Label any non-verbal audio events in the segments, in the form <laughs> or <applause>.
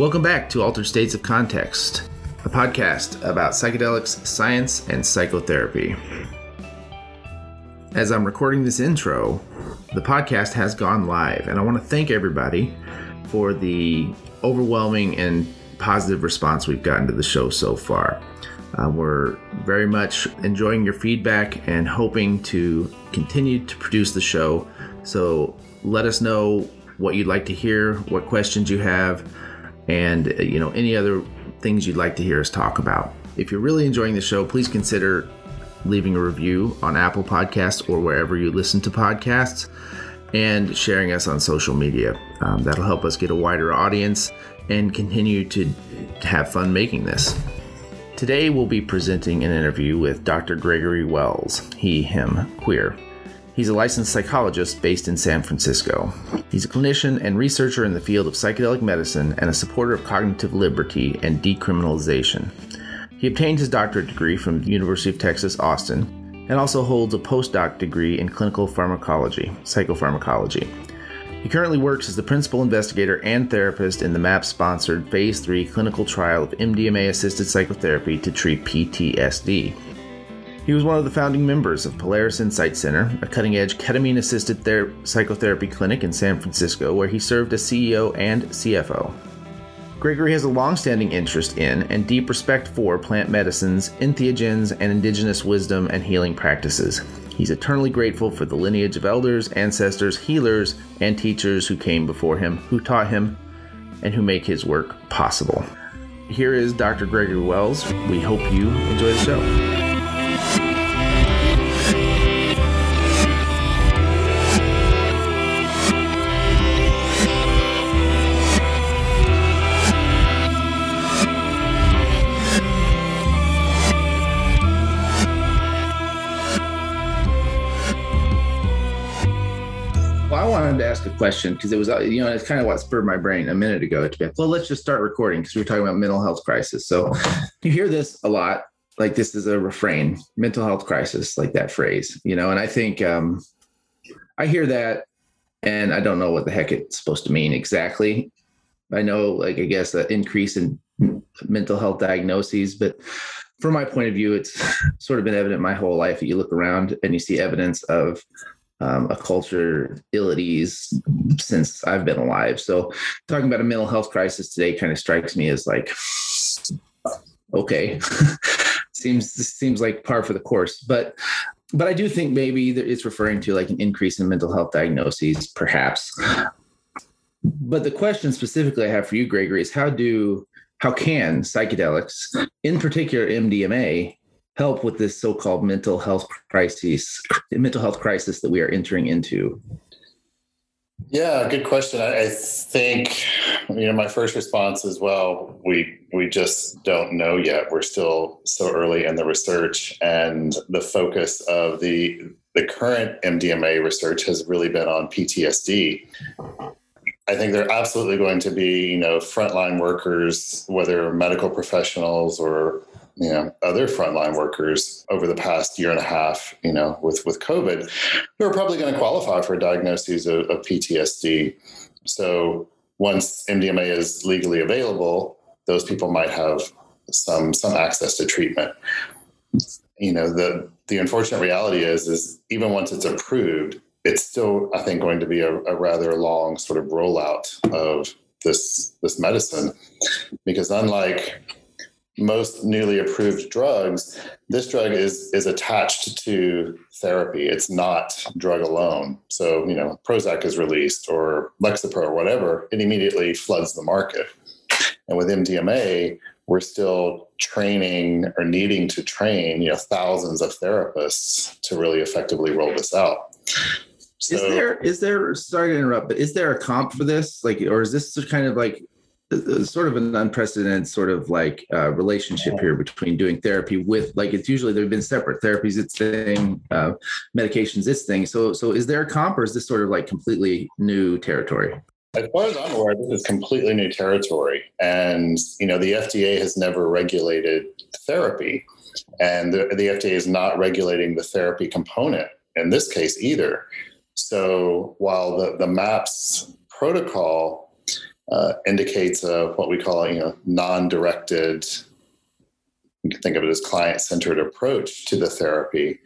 Welcome back to Altered States of Context, a podcast about psychedelics, science, and psychotherapy. As I'm recording this intro, the podcast has gone live, and I want to thank everybody for the overwhelming and positive response we've gotten to the show so far. Uh, we're very much enjoying your feedback and hoping to continue to produce the show. So let us know what you'd like to hear, what questions you have, and uh, you know any other things you'd like to hear us talk about. If you're really enjoying the show, please consider leaving a review on Apple Podcasts or wherever you listen to podcasts and sharing us on social media. Um, that'll help us get a wider audience and continue to have fun making this. Today, we'll be presenting an interview with Dr. Gregory Wells, he, him, queer. He's a licensed psychologist based in San Francisco. He's a clinician and researcher in the field of psychedelic medicine and a supporter of cognitive liberty and decriminalization. He obtained his doctorate degree from the University of Texas, Austin, and also holds a postdoc degree in clinical pharmacology, psychopharmacology. He currently works as the principal investigator and therapist in the MAPS sponsored Phase 3 clinical trial of MDMA assisted psychotherapy to treat PTSD. He was one of the founding members of Polaris Insight Center, a cutting edge ketamine assisted ther- psychotherapy clinic in San Francisco, where he served as CEO and CFO. Gregory has a long-standing interest in and deep respect for plant medicines, entheogens, and indigenous wisdom and healing practices. He's eternally grateful for the lineage of elders, ancestors, healers, and teachers who came before him, who taught him, and who make his work possible. Here is Dr. Gregory Wells. We hope you enjoy the show. Ask a question because it was, uh, you know, it's kind of what spurred my brain a minute ago to be like, well, let's just start recording because we were talking about mental health crisis. So you hear this a lot. Like this is a refrain, mental health crisis, like that phrase, you know, and I think um, I hear that and I don't know what the heck it's supposed to mean exactly. I know, like, I guess, an increase in mental health diagnoses, but from my point of view, it's <laughs> sort of been evident my whole life. You look around and you see evidence of um, a culture ill at ease since I've been alive. So talking about a mental health crisis today kind of strikes me as like, okay, <laughs> seems seems like par for the course. But but I do think maybe it's referring to like an increase in mental health diagnoses, perhaps. But the question specifically I have for you, Gregory, is how do how can psychedelics, in particular MDMA, help with this so-called mental health crisis mental health crisis that we are entering into? Yeah good question. I, think you know my first response is well we we just don't know yet. We're still so early in the research and the focus of the the current mdma research has really been on ptsd I think there are absolutely going to be, you know, frontline workers, whether medical professionals or you know other frontline workers over the past year and a half you know with with covid who are probably going to qualify for diagnoses of, of ptsd so once mdma is legally available those people might have some some access to treatment. You know the the unfortunate reality is is even once it's approved it's still i think going to be a, a rather long sort of rollout of this this medicine. Because unlike most newly approved drugs, this drug is is attached to therapy. It's not drug alone. So, you know, Prozac is released or Lexapro or whatever, it immediately floods the market. And with MDMA, we're still training or needing to train, you know, thousands of therapists to really effectively roll this out. So, is there is there sorry to interrupt, but is there a comp for this? Like, or is this kind of like sort of an unprecedented sort of like uh, relationship here between doing therapy with like it's usually they've been separate. Therapies its thing uh, medications its thing. So so is there a comp or is this sort of like completely new territory? As far as i'm aware this is completely new territory. And you know the fda has never regulated therapy. And the, the fda is not regulating the therapy component in this case either. So while the, the maps protocol uh, indicates of what we call you know non-directed you can think of it as client-centered approach to the therapy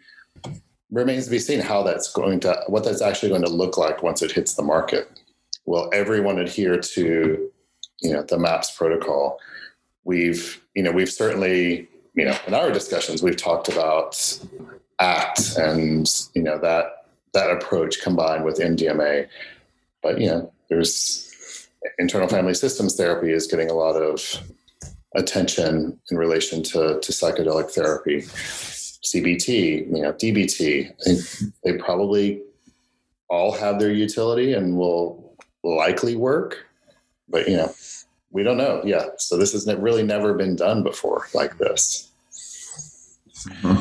remains to be seen how that's going to what that's actually going to look like once it hits the market. Will everyone adhere to you know the maps protocol? We've you know we've certainly you know in our discussions we've talked about act and you know that that approach combined with mdma but you know there's internal family systems therapy is getting a lot of attention in relation to, to psychedelic therapy. Cbt you know dbt I think they probably all have their utility and will likely work but you know we don't know. Yeah so this has really never been done before like this. Mm-hmm.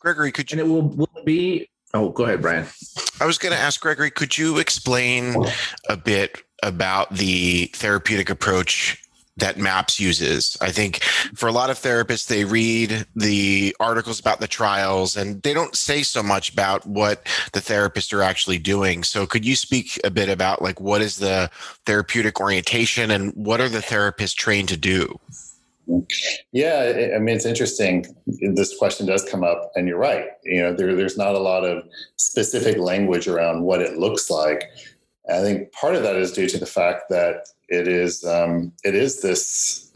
gregory could you and it will, will be oh go ahead brian. I was going to ask gregory could you explain a bit about the therapeutic approach that MAPS uses. I think for a lot of therapists, they read the articles about the trials and they don't say so much about what the therapists are actually doing. So could you speak a bit about like what is the therapeutic orientation and what are the therapists trained to do? Yeah, I mean it's interesting. This question does come up, and you're right. You know, there, there's not a lot of specific language around what it looks like. I think part of that is due to the fact that it is um, it is this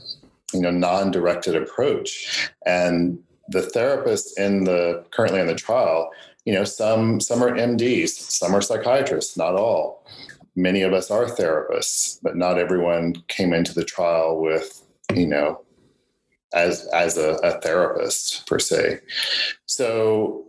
you know non-directed approach, and the therapists in the currently in the trial, you know, some some are MDs, some are psychiatrists, not all. Many of us are therapists, but not everyone came into the trial with you know as as a, a therapist per se. So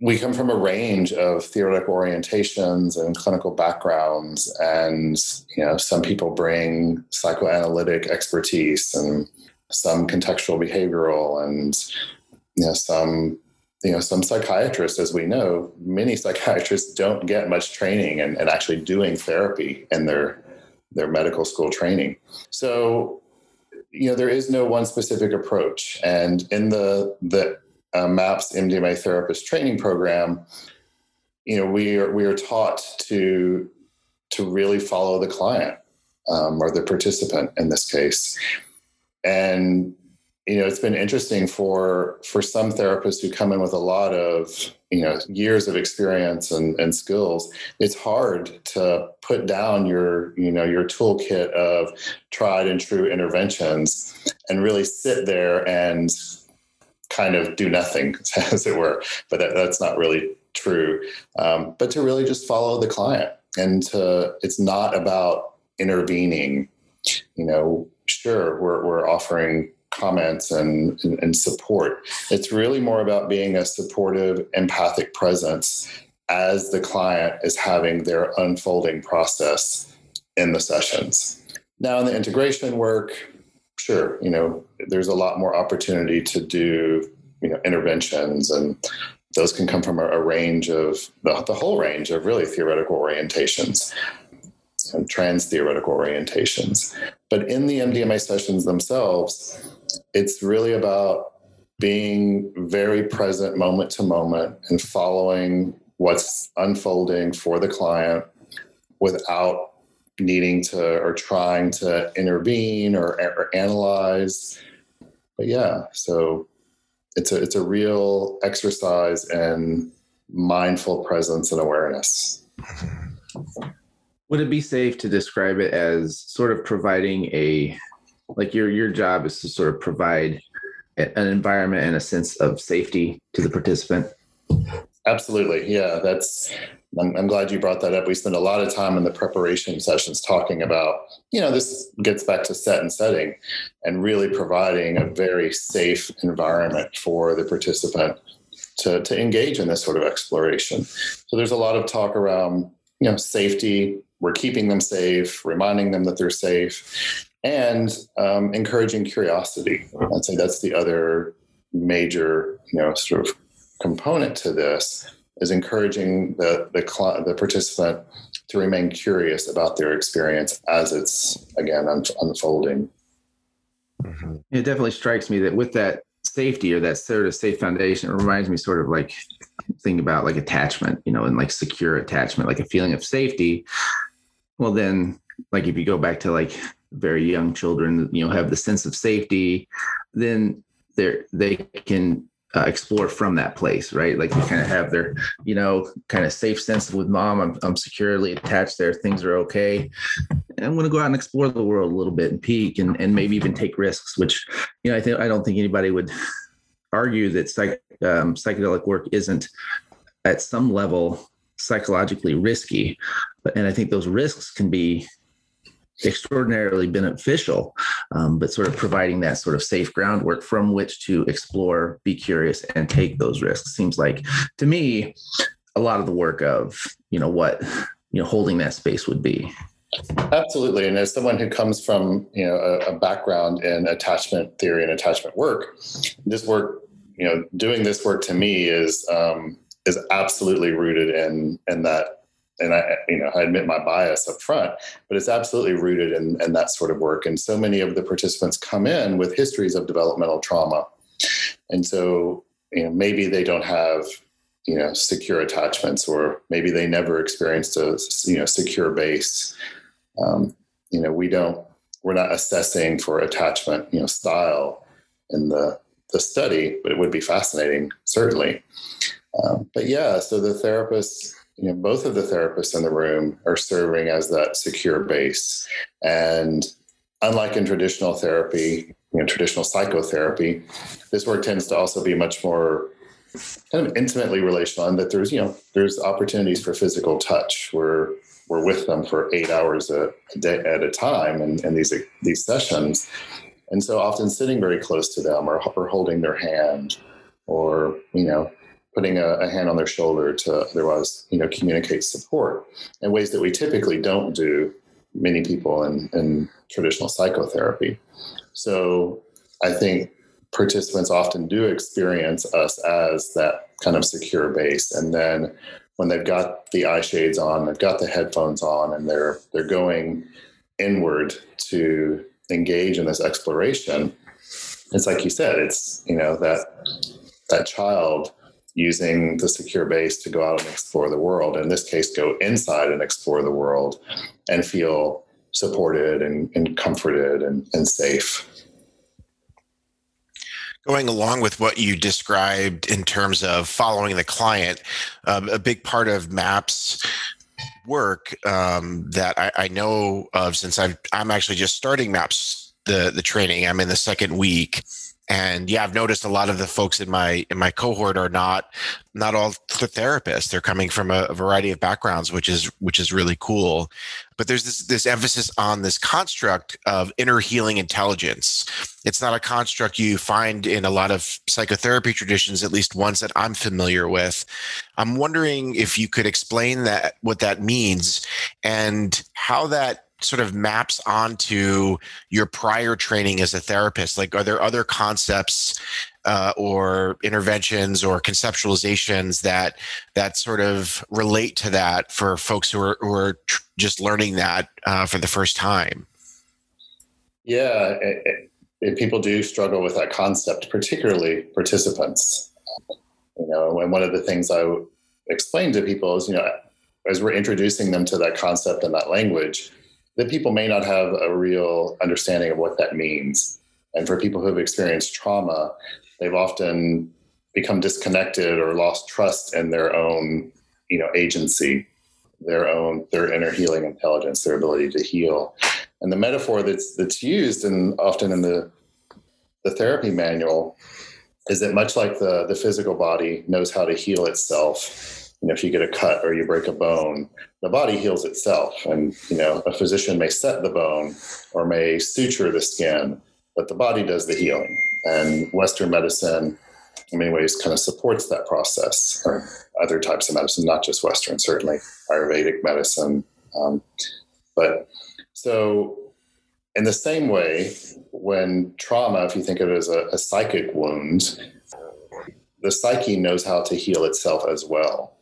we come from a range of theoretical orientations and clinical backgrounds and you know some people bring psychoanalytic expertise and some contextual behavioral and you know some you know some psychiatrists as we know many psychiatrists don't get much training and, actually doing therapy in their their medical school training. So you know there is no one specific approach. And in the the uh, MAPS MDMA therapist training program, you know, we are we are taught to to really follow the client um, or the participant in this case, and you know, it's been interesting for for some therapists who come in with a lot of you know years of experience and, and skills. It's hard to put down your you know your toolkit of tried and true interventions and really sit there and kind of do nothing, <laughs> as it were. But that, that's not really true. Um, but to really just follow the client, and to it's not about intervening. You know, sure, we're we're offering comments and, and, and support. It's really more about being a supportive, empathic presence as the client is having their unfolding process in the sessions. Now, in the integration work, sure, you know, there's a lot more opportunity to do, you know, interventions and those can come from a, a range of the, the, whole range of really theoretical orientations and trans theoretical orientations. But in the MDMA sessions themselves, it's really about being very present moment to moment and following what's unfolding for the client without needing to or trying to intervene or, or analyze. But yeah, so it's a it's a real exercise in mindful presence and awareness. <laughs> Would it be safe to describe it as sort of providing a like your your job is to sort of provide an environment and a sense of safety to the participant? Absolutely. Yeah, that's I'm, I'm, glad you brought that up. We spend a lot of time in the preparation sessions talking about, you know, this gets back to set and setting and really providing a very safe environment for the participant to, to engage in this sort of exploration. So there's a lot of talk around, you know, safety. We're keeping them safe, reminding them that they're safe, and um, encouraging curiosity. I'd say that's the other major, you know, sort of component to this is encouraging the the, the participant to remain curious about their experience as it's again un- unfolding. Mm-hmm. It definitely strikes me that with that safety or that sort of safe foundation, it reminds me sort of like thinking about like attachment, you know, and like secure attachment, like a feeling of safety. Well, then like if you go back to like very young children, you know, have the sense of safety, then they're they can uh, explore from that place, right? Like they kind of have their, you know, kind of safe sense with mom. I'm, I'm securely attached there. Things are okay. I'm going to go out and explore the world a little bit and peek and, and maybe even take risks, which, you know, I think, I don't think anybody would argue that psych, um, psychedelic work isn't at some level psychologically risky. But, and I think those risks can be extraordinarily beneficial, um, but sort of providing that sort of safe groundwork from which to explore, be curious, and take those risks seems like to me a lot of the work of you know what you know holding that space would be. Absolutely, and as someone who comes from you know a, a background in attachment theory and attachment work, this work you know doing this work to me is um, is absolutely rooted in in that and I, you know, I admit my bias up front, but it's absolutely rooted in, in that sort of work. And so many of the participants come in with histories of developmental trauma, and so you know maybe they don't have you know secure attachments, or maybe they never experienced a you know secure base. Um, you know, we don't we're not assessing for attachment you know style in the the study, but it would be fascinating certainly. Um, but yeah, so the therapists you know, both of the therapists in the room are serving as that secure base. And unlike in traditional therapy, you know, traditional psychotherapy, this work tends to also be much more kind of intimately relational and that there's, you know, there's opportunities for physical touch. We're we're with them for eight hours a, a day at a time in, in these these sessions. And so often sitting very close to them or, or holding their hand or, you know, putting a, a, hand on their shoulder to otherwise, you know, communicate support in ways that we typically don't do many people in, in traditional psychotherapy. So I think participants often do experience us as that kind of secure base. And then when they've got the eye shades on, they've got the headphones on, and they're they're going inward to engage in this exploration, it's like you said, it's you know that that child using the secure base to go out and explore the world. In this case, go inside and explore the world and feel supported and, and comforted and, and safe. Going along with what you described in terms of following the client, um, a big part of MAPS work um, that I, I, know of since i am actually just starting MAPS the the training. I'm in the second week and yeah i've noticed a lot of the folks in my in my cohort are not not all therapists. They're coming from a, a, variety of backgrounds which is which is really cool. But there's this this emphasis on this construct of inner healing intelligence. It's not a construct you find in a lot of psychotherapy traditions at least ones that i'm familiar with. I'm wondering if you could explain that what that means and how that sort of maps onto your prior training as a therapist? Like, are there other concepts uh, or interventions or conceptualizations that that sort of relate to that for folks who are who are tr- just learning that uh, for the first time? Yeah, it, it, people do struggle with that concept, particularly participants. You know, and one of the things I explain to people is, you know, as we're introducing them to that concept and that language, that people may not have a real understanding of what that means. And for people who have experienced trauma, they've often become disconnected or lost trust in their own, you know, agency, their own their inner healing intelligence, their ability to heal. And the metaphor that's that's used and often in the the therapy manual is that much like the the physical body knows how to heal itself you know, if you get a cut or you break a bone, the body heals itself. And, you know, a physician may set the bone or may suture the skin, but the body does the healing. And Western medicine, in many ways, kind of supports that process, or other types of medicine, not just Western, certainly Ayurvedic medicine. Um, but so, in the same way, when trauma, if you think of it as a, a psychic wound, the psyche knows how to heal itself as well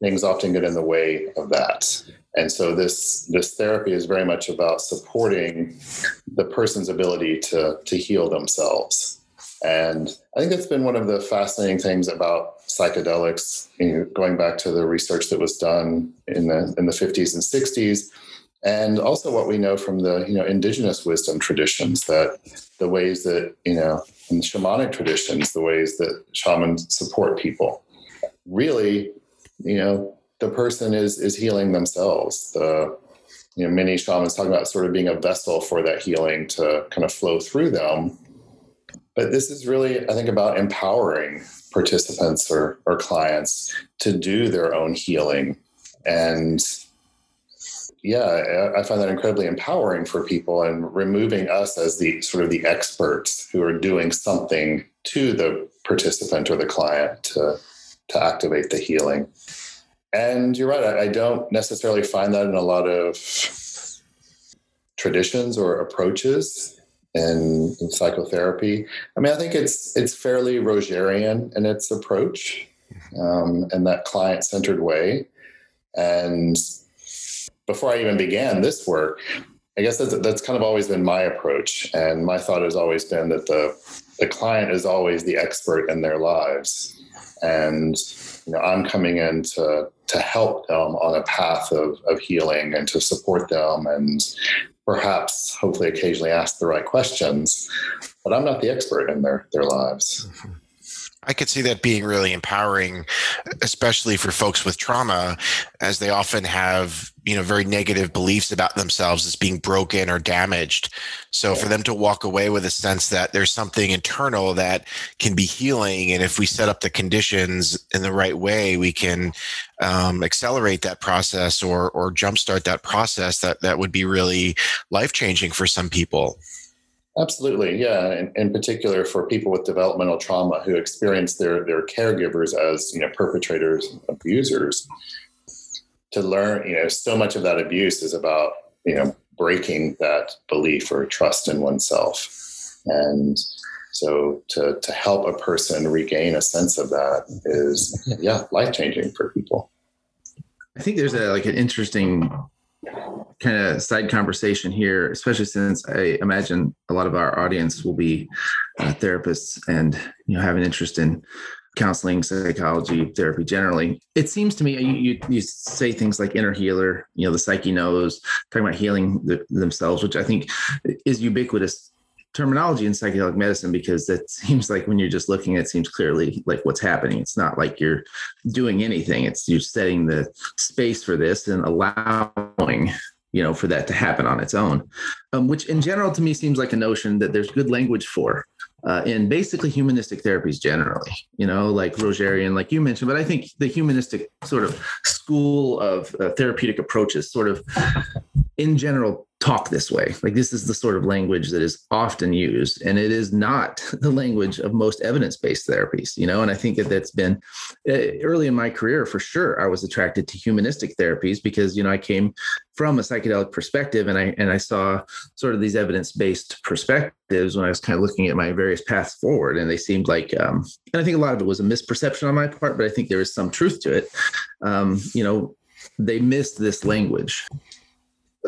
things often get in the way of that. And so this this therapy is very much about supporting the person's ability to to heal themselves. And I think that's been one of the fascinating things about psychedelics. You know, going back to the research that was done in the in the 50s and 60s, and also what we know from the you know indigenous wisdom traditions that the ways that you know in shamanic traditions the ways that shamans support people really you know the person is is healing themselves. The you know many shamans talk about sort of being a vessel for that healing to kind of flow through them. But this is really i think about empowering participants or, or clients to do their own healing. And yeah, I find that incredibly empowering for people and removing us as the sort of the experts who are doing something to the participant or the client to, to activate the healing. And you're right, I, I don't necessarily find that in a lot of traditions or approaches in, in, psychotherapy. I mean, I think it's it's fairly Rogerian in its approach um, in that client centered way. And before I even began this work, I guess that's, that's kind of always been my approach. And my thought has always been that the, the client is always the expert in their lives. And you know, I'm coming in to, to help them on a path of, of healing and to support them and perhaps hopefully occasionally ask the right questions. But I'm not the expert in their, their lives. Mm-hmm. I could see that being really empowering, especially for folks with trauma, as they often have, you know, very negative beliefs about themselves as being broken or damaged. So yeah. for them to walk away with a sense that there's something internal that can be healing, and if we set up the conditions in the right way, we can um, accelerate that process or or jumpstart that process. That that would be really life changing for some people. Absolutely, yeah. In, in, particular, for people with developmental trauma who experience their their caregivers as you know perpetrators, abusers, to learn, you know, so much of that abuse is about you know breaking that belief or trust in oneself, and so to to help a person regain a sense of that is yeah life changing for people. I think there's a like an interesting kind of side conversation here, especially since I imagine a lot of our audience will be uh, therapists and you know have an interest in counseling, psychology, therapy generally. It seems to me you, you, you say things like inner healer, you know, the psyche knows, talking about healing the, themselves, which I think is ubiquitous terminology in psychedelic medicine because it <laughs> seems like when you're just looking it seems clearly like what's happening. It's not like you're doing anything. It's you're setting the space for this and allowing you know for that to happen on its own um, which in general to me seems like a notion that there's good language for uh, in basically humanistic therapies generally, you know, like Rogerian, like you mentioned, but I think the humanistic sort of school of uh, therapeutic approaches sort of in general talk this way. Like this is the sort of language that is often used, and it is not <laughs> the language of most evidence-based therapies. You know, and I think that that's been uh, early in my career for sure. I was attracted to humanistic therapies because you know I came from a psychedelic perspective, and I and I saw sort of these evidence-based perspectives when I was kind of looking at my various paths forward, and they seemed like, um, and I think a lot of it was a misperception on my part, but I think there is some truth to it. Um, you know, they missed this language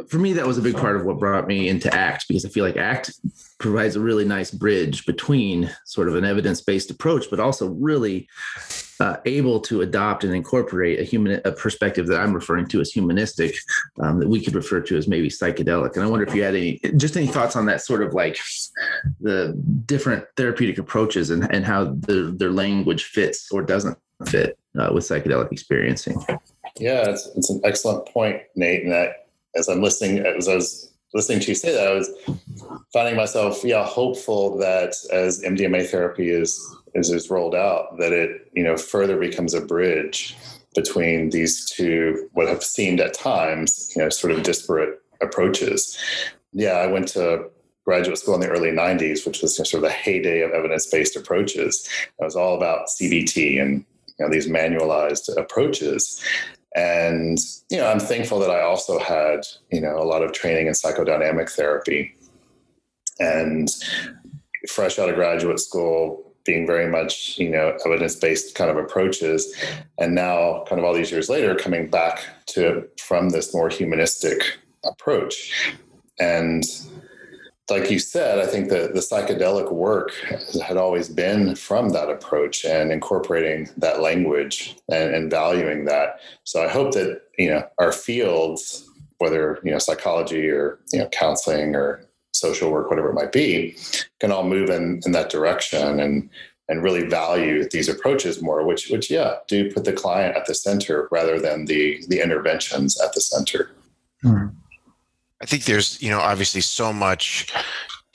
for me, that was a big part of what brought me into ACT because I feel like ACT provides a really nice bridge between sort of an evidence based approach, but also really uh, able to adopt and incorporate a human a perspective that I'm referring to as humanistic, um, that we could refer to as maybe psychedelic. And I wonder if you had any just any thoughts on that sort of like the different therapeutic approaches and, and how the, their language fits or doesn't fit uh, with psychedelic experiencing. Yeah, it's, it's an excellent point, Nate. And that as I'm listening, as I was listening to you say that, I was finding myself, yeah, hopeful that as MDMA therapy is is, is rolled out, that it you know further becomes a bridge between these two what have seemed at times you know sort of disparate approaches. Yeah, I went to graduate school in the early 90s, which was sort of the heyday of evidence-based approaches. It was all about CBT and you know, these manualized approaches. And, you know, I'm thankful that I also had, you know, a lot of training in psychodynamic therapy. And fresh out of graduate school, being very much, you know, evidence based kind of approaches. And now, kind of all these years later, coming back to from this more humanistic approach. And like you said, I think that the psychedelic work had always been from that approach and incorporating that language and, and, valuing that. So I hope that you know our fields whether you know psychology or you know counseling or social work, whatever it might be, can all move in in that direction and and really value these approaches more, which which yeah, do put the client at the center rather than the the interventions at the center. Mm-hmm. I think there's, you know, obviously so much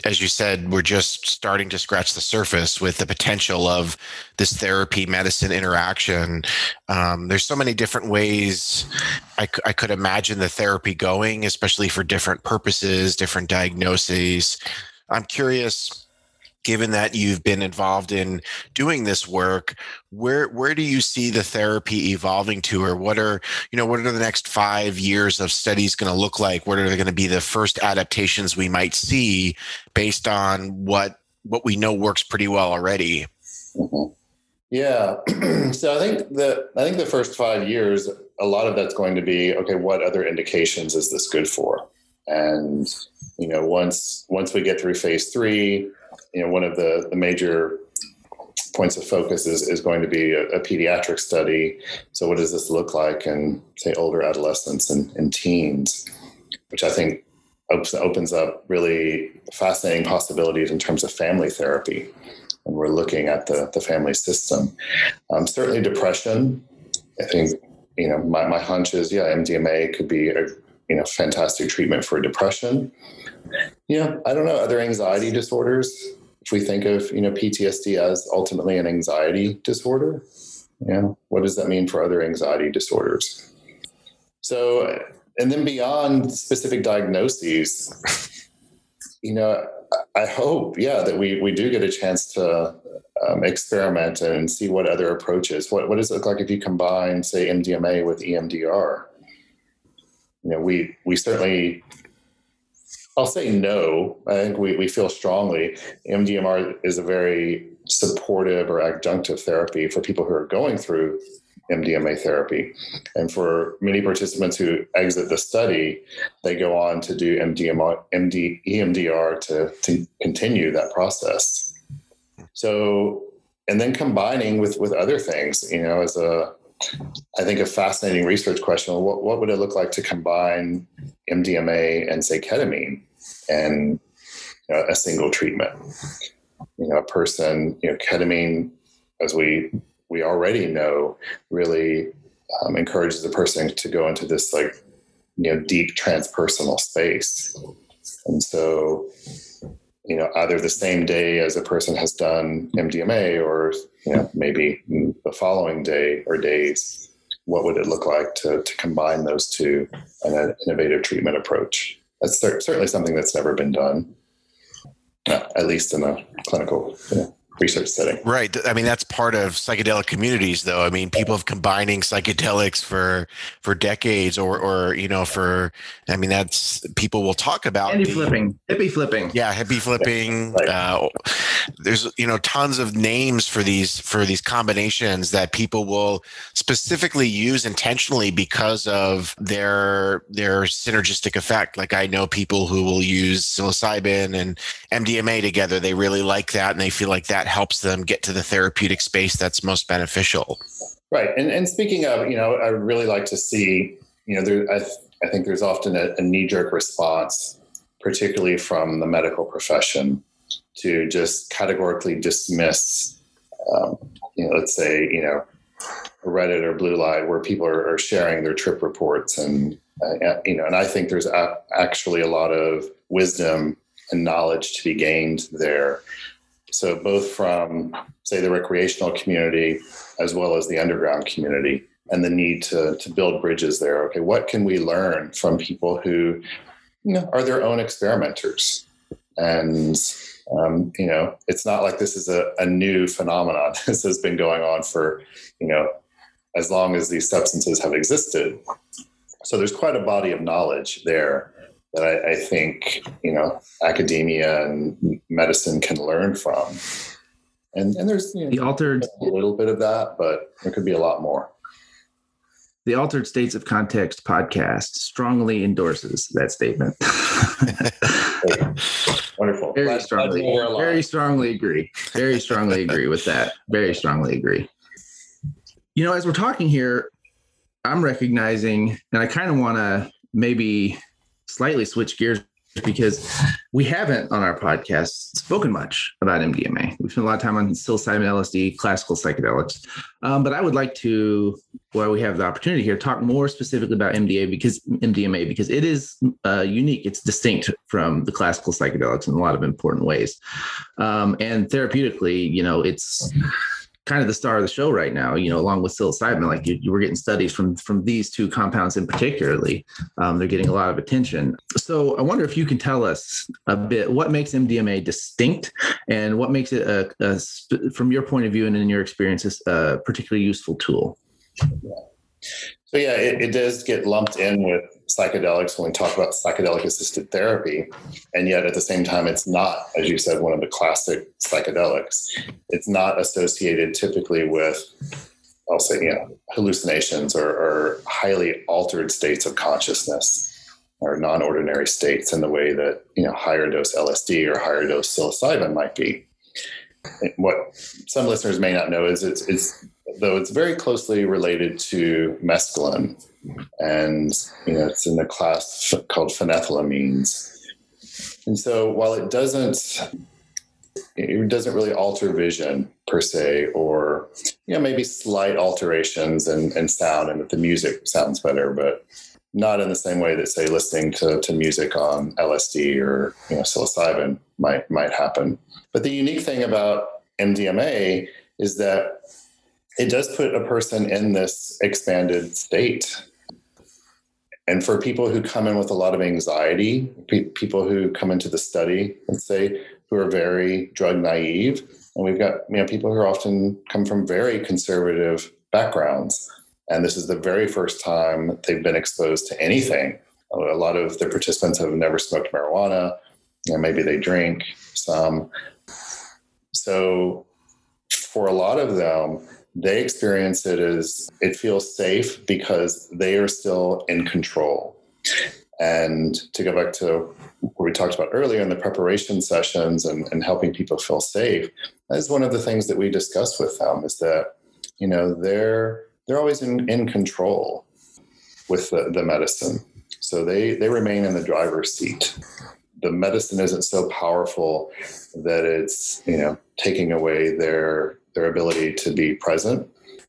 as you said, we're just starting to scratch the surface with the potential of this therapy medicine interaction. Um, there's so many different ways I, I could imagine the therapy going, especially for different purposes, different diagnoses. I'm curious given that you've been involved in doing this work where where do you see the therapy evolving to? Or what are you know what are the next five years of studies going to look like? What are they going to be the first adaptations we might see based on what what we know works pretty well already? Mm-hmm. yeah. <clears throat> So i think the i think the first five years a lot of that's going to be okay what other indications is this good for? And you know once once we get through phase three you know, one of the, the major points of focus is, is going to be a, a, pediatric study. So, what does this look like in, say, older adolescents and, and teens, which I think op- opens up really fascinating possibilities in terms of family therapy. And we're looking at the, the family system. Um, certainly, depression. I think, you know, my, my hunch is, yeah, MDMA could be a you know fantastic treatment for depression. Yeah, I don't know. Other anxiety disorders if we think of you know PTSD as ultimately an anxiety disorder, yeah, what does that mean for other anxiety disorders? So, and then beyond specific diagnoses, <laughs> you know, I hope, yeah, that we we do get a chance to um, experiment and see what other approaches. What what does it look like if you combine, say, MDMA with EMDR? You know, we we certainly I'll say no. I think we, we feel strongly MDMR is a very supportive or adjunctive therapy for people who are going through MDMA therapy. And for many participants who exit the study, they go on to do MDMR, MD, EMDR to, to continue that process. So, and then combining with, with other things, you know, as a, I think a fascinating research question. What, what would it look like to combine MDMA and say ketamine and you know, a single treatment? You know, a person, you know, ketamine, as we we already know, really um, encourages a person to go into this like you know deep transpersonal space, and so you know either the same day as a person has done MDMA or you know maybe the following day or days what would it look like to, to combine those two in an innovative treatment approach that's certainly something that's never been done at least in a clinical you know, research setting. Right. I mean, that's part of psychedelic communities, though. I mean, people have combining psychedelics for for decades, or or you know, for I mean, that's people will talk about hippie flipping, hippie flipping. Yeah, hippie flipping. Right. Uh, there's you know tons of names for these for these combinations that people will specifically use intentionally because of their their synergistic effect. Like I know people who will use psilocybin and MDMA together. They really like that, and they feel like that helps them get to the therapeutic space that's most beneficial. Right. And, and speaking of, you know, I really like to see, you know, there, I, I think there's often a, a knee jerk response, particularly from the medical profession, to just categorically dismiss, um, you know, let's say, you know, Reddit or Bluelight, where people are, are sharing their trip reports, and uh, you know, and I think there's a, actually a lot of wisdom and knowledge to be gained there. So, both from, say, the recreational community as well as the underground community, and the need to, to build bridges there. Okay, what can we learn from people who you know, are their own experimenters? And, um, you know, it's not like this is a, a new phenomenon. <laughs> This has been going on for, you know, as long as these substances have existed. So, there's quite a body of knowledge there that I, I, think you know academia and medicine can learn from. And and there's you know, the altered a little bit of that, but there could be a lot more. The Altered States of Context podcast strongly endorses that statement. <laughs> Wonderful. Very strongly. Very strongly agree. Very strongly agree with that. Very strongly agree. You know, as we're talking here, I'm recognizing, and I kind of want to maybe slightly switch gears because we haven't on our podcast spoken much about MDMA. We've spent a lot of time on psilocybin, LSD, classical psychedelics, um, but I would like to, while we have the opportunity here, talk more specifically about MDA because MDMA because it is uh, unique. It's distinct from the classical psychedelics in a lot of important ways, um, and therapeutically, you know, it's kind of the star of the show right now. You know, along with psilocybin, like you, you were getting studies from from these two compounds in particularly. Um, they're getting a lot of attention. So I wonder if you can tell us a bit what makes MDMA distinct and what makes it a, a from your point of view and in your experiences a particularly useful tool. So yeah, it, it does get lumped in with psychedelics when we talk about psychedelic assisted therapy. And yet at the same time, it's not, as you said, one of the classic psychedelics. It's not associated typically with, I'll say, you know, hallucinations or, or highly altered states of consciousness or non-ordinary states in the way that, you know, higher dose LSD or higher dose psilocybin might be. What some listeners may not know is it's, it's though it's very closely related to mescaline, and you know it's in a class called phenethylamines. And so while it doesn't it doesn't really alter vision per se, or you know maybe slight alterations in, in sound, and that the music sounds better, but not in the same way that say listening to, to music on LSD or you know psilocybin might might happen. But the unique thing about MDMA is that it does put a person in this expanded state. And for people who come in with a lot of anxiety, pe- people who come into the study, let's say, who are very drug naive, and we've got you know people who often come from very conservative backgrounds, and this is the very first time they've been exposed to anything. A lot of the participants have never smoked marijuana, know, maybe they drink some. So, for a lot of them, they experience it as it feels safe because they are still in control. And to go back to what we talked about earlier in the preparation sessions and, and helping people feel safe, that is one of the things that we discuss with them is that, you know, they're they're always in, in control with the, the medicine. So they they remain in the driver's seat. The medicine isn't so powerful that it's, you know, taking away their their ability to be present.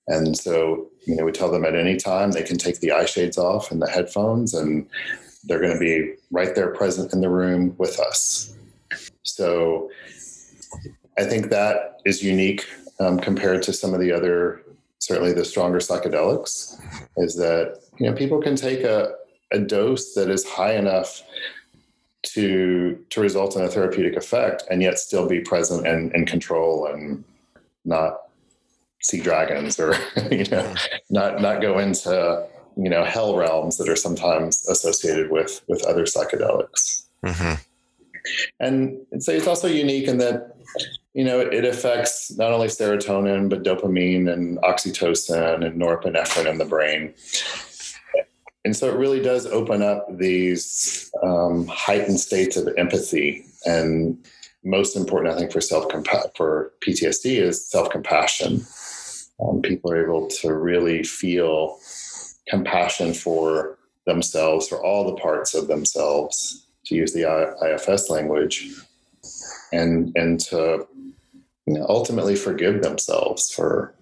And so, you know, we tell them at any time they can take the eye shades off and the headphones, and they're going to be right there present in the room with us. So I think that is unique um, compared to some of the other, certainly the stronger psychedelics, is that, you know, people can take a, a dose that is high enough to to result in a therapeutic effect and yet still be present and in control and not see dragons or <laughs> you know not not go into you know hell realms that are sometimes associated with with other psychedelics. Mm-hmm. and so it's also unique in that you know it affects not only serotonin but dopamine and oxytocin and norepinephrine in the brain. And so it really does open up these um, heightened states of empathy and most important, I think, for self for PTSD is self compassion. Um, people are able to really feel compassion for themselves, for all the parts of themselves, to use the IFS language, and and to you know, ultimately forgive themselves for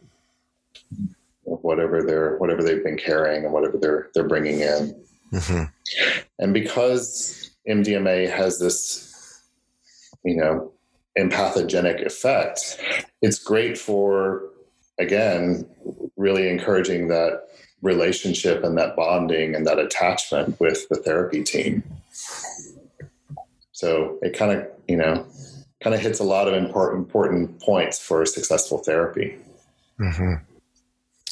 whatever they're whatever they've been carrying and whatever they're they're bringing in. Mm-hmm. And because MDMA has this you know, empathogenic effect, it's great for, again, really encouraging that relationship and that bonding and that attachment with the therapy team. So it kind of, you know, kind of hits a lot of important important points for successful therapy. Mm-hmm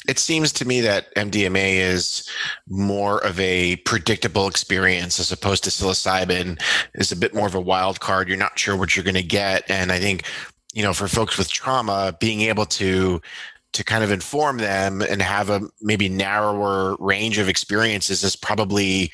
it seems to me that MDMA is more of a predictable experience as opposed to psilocybin is a bit more of a wild card. You're not sure what you're going to get. And I think, you know, for folks with trauma, being able to to kind of inform them and have a maybe narrower range of experiences is probably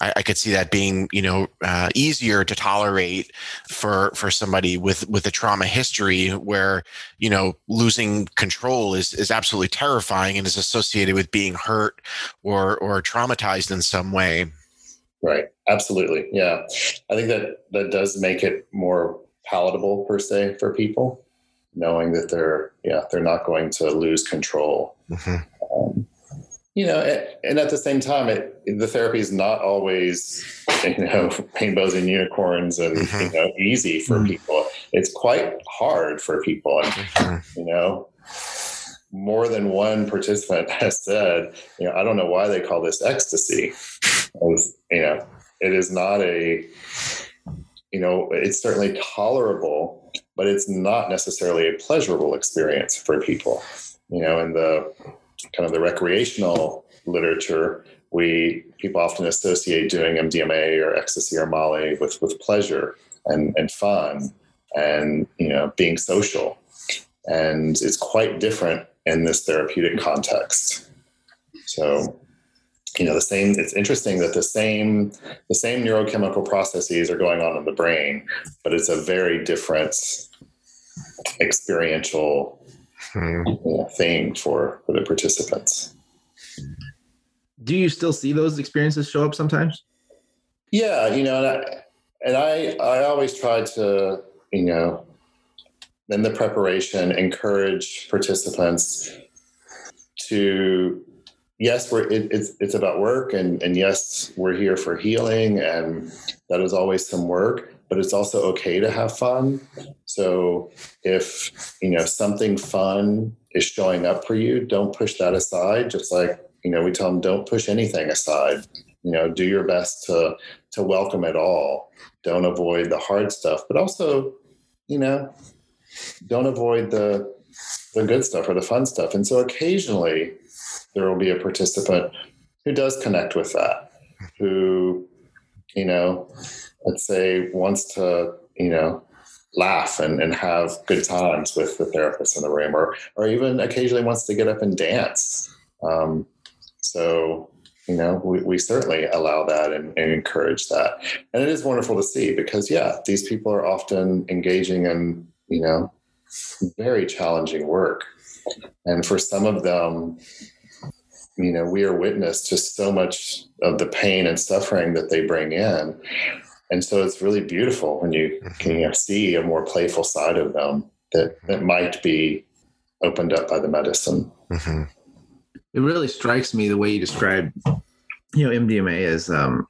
I, I, could see that being you know uh, easier to tolerate for for somebody with with a trauma history where you know losing control is is absolutely terrifying and is associated with being hurt or or traumatized in some way Right. Absolutely. Yeah. I think that that does make it more palatable per se for people, knowing that they're yeah they're not going to lose control. Mm-hmm. Um, you know, and at the same time, it, the therapy is not always you know <laughs> rainbows and unicorns and mm-hmm. you know easy for mm-hmm. people. It's quite hard for people, and mm-hmm. you know more than one participant <laughs> has said, you know, I don't know why they call this ecstasy. Was, you know, it is not a, you know, it's certainly tolerable, but it's not necessarily a pleasurable experience for people. You know, and the kind of the recreational literature, we people often associate doing MDMA or ecstasy or Molly with with pleasure and and fun and you know being social, and it's quite different in this therapeutic context. So, you know, the same. It's interesting that the same the same neurochemical processes are going on in the brain, but it's a very different experiential hmm. thing for for the participants. Do you still see those experiences show up sometimes? Yeah, you know, and I, and I I always try to you know in the preparation encourage participants to yes we're it, it's it's about work and and yes we're here for healing and that is always some work but it's also okay to have fun. So if you know something fun is showing up for you don't push that aside. Just like you know we tell them don't push anything aside. You know do your best to to welcome it all. Don't avoid the hard stuff but also you know don't avoid the the good stuff or the fun stuff. And so occasionally there will be a participant who does connect with that, who, you know, let's say wants to, you know, laugh and, and have good times with the therapist in the room or or even occasionally wants to get up and dance. Um, so you know we, we certainly allow that and, and, encourage that and it is wonderful to see because yeah these people are often engaging in you know, very challenging work. And for some of them, you know, we are witness to so much of the pain and suffering that they bring in. And so it's really beautiful when you can you know, see a more playful side of them that, that might be opened up by the medicine. Mm-hmm. It really strikes me the way you describe, you know, MDMA as um,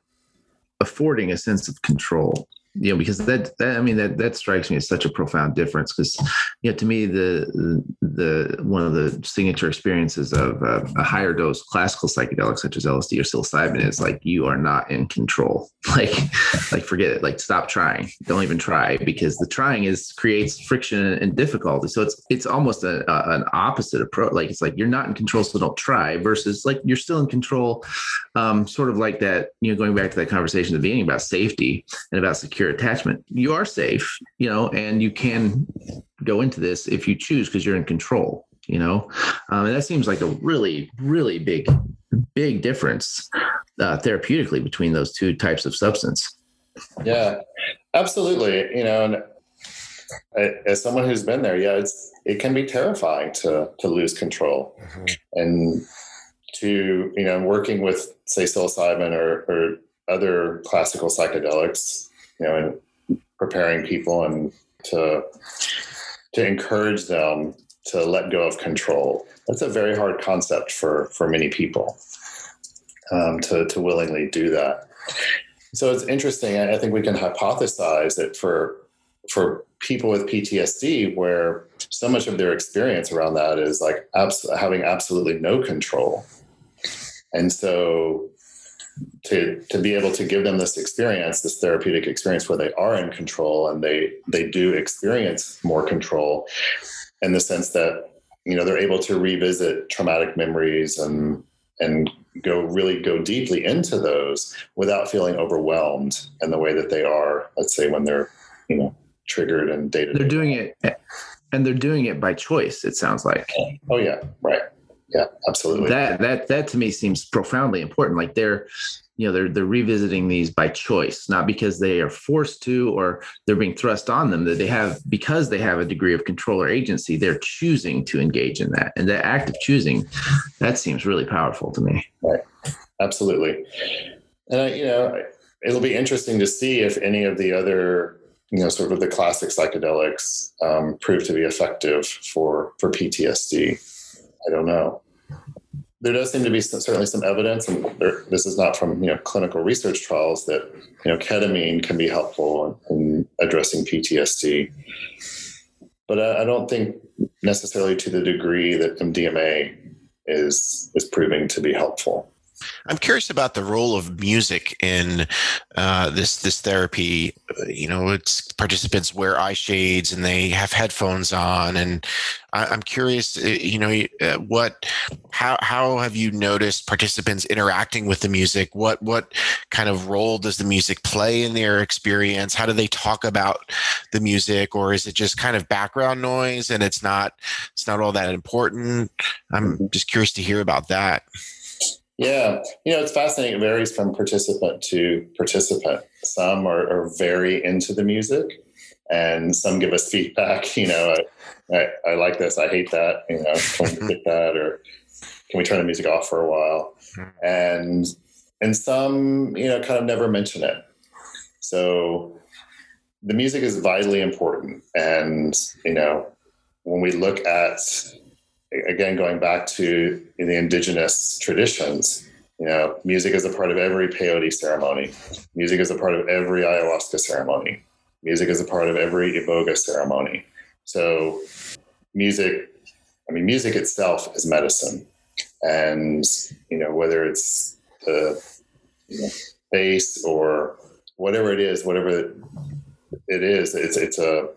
affording a sense of control you know because that, that i mean that that strikes me as such a profound difference because you know to me the the one of the signature experiences of uh, a higher dose classical psychedelic such as lsd or psilocybin is like you are not in control. <laughs> Like like forget it. Like stop trying. Don't even try because the trying is creates friction and difficulty. So it's it's almost a, a, an opposite approach like it's like you're not in control so don't try versus like you're still in control. Um sort of like that you know going back to that conversation at the beginning about safety and about security attachment, you are safe, you know, and you can go into this if you choose because you're in control, you know. Um, and that seems like a really, really big, big difference uh, therapeutically between those two types of substance. Yeah, absolutely. You know, and as someone who's been there, yeah, it's it can be terrifying to to lose control, mm-hmm. and to you know working with say psilocybin or, or other classical psychedelics you know, and preparing people and to to encourage them to let go of control. That's a very hard concept for for many people um, to to willingly do that. So it's interesting. I think we can hypothesize that for for people with PTSD, where so much of their experience around that is like abs- having absolutely no control, and so to to be able to give them this experience this therapeutic experience where they are in control and they they do experience more control in the sense that you know they're able to revisit traumatic memories and and go really go deeply into those without feeling overwhelmed in the way that they are let's say when they're you know triggered and data they're doing it and they're doing it by choice it sounds like. Oh yeah right yeah absolutely. That that that to me seems profoundly important. Like they're you know they're they're revisiting these by choice not because they are forced to or they're being thrust on them that they have because they have a degree of control or agency they're choosing to engage in that. And that act of choosing that seems really powerful to me. Right. Absolutely. And I, you know it'll be interesting to see if any of the other you know sort of the classic psychedelics um, prove to be effective for for PTSD. I don't know. There does seem to be some, certainly some evidence, and there, this is not from you know clinical research trials that you know ketamine can be helpful in addressing PTSD. But I, I don't think necessarily to the degree that MDMA is is proving to be helpful. I'm curious about the role of music in uh, this this therapy. You know, it's participants wear eye shades and they have headphones on, and I, am curious. Uh, you know, uh, what how how have you noticed participants interacting with the music? What what kind of role does the music play in their experience? How do they talk about the music, or is it just kind of background noise and it's not it's not all that important? I'm just curious to hear about that. Yeah, you know, it's fascinating. It varies from participant to participant. Some are, are very into the music, and some give us feedback. <laughs> You know, I, I, I like this. I hate that. You know, can we get <laughs> that, or can we turn the music off for a while? And and some, you know, kind of never mention it. So the music is vitally important, and you know, when we look at again, going back to the indigenous traditions, you know, music is a part of every peyote ceremony. Music is a part of every ayahuasca ceremony. Music is a part of every iboga ceremony. So, music, I mean, music itself is medicine. And, you know, whether it's the you know, bass or whatever it is, whatever it is, it's, it's a,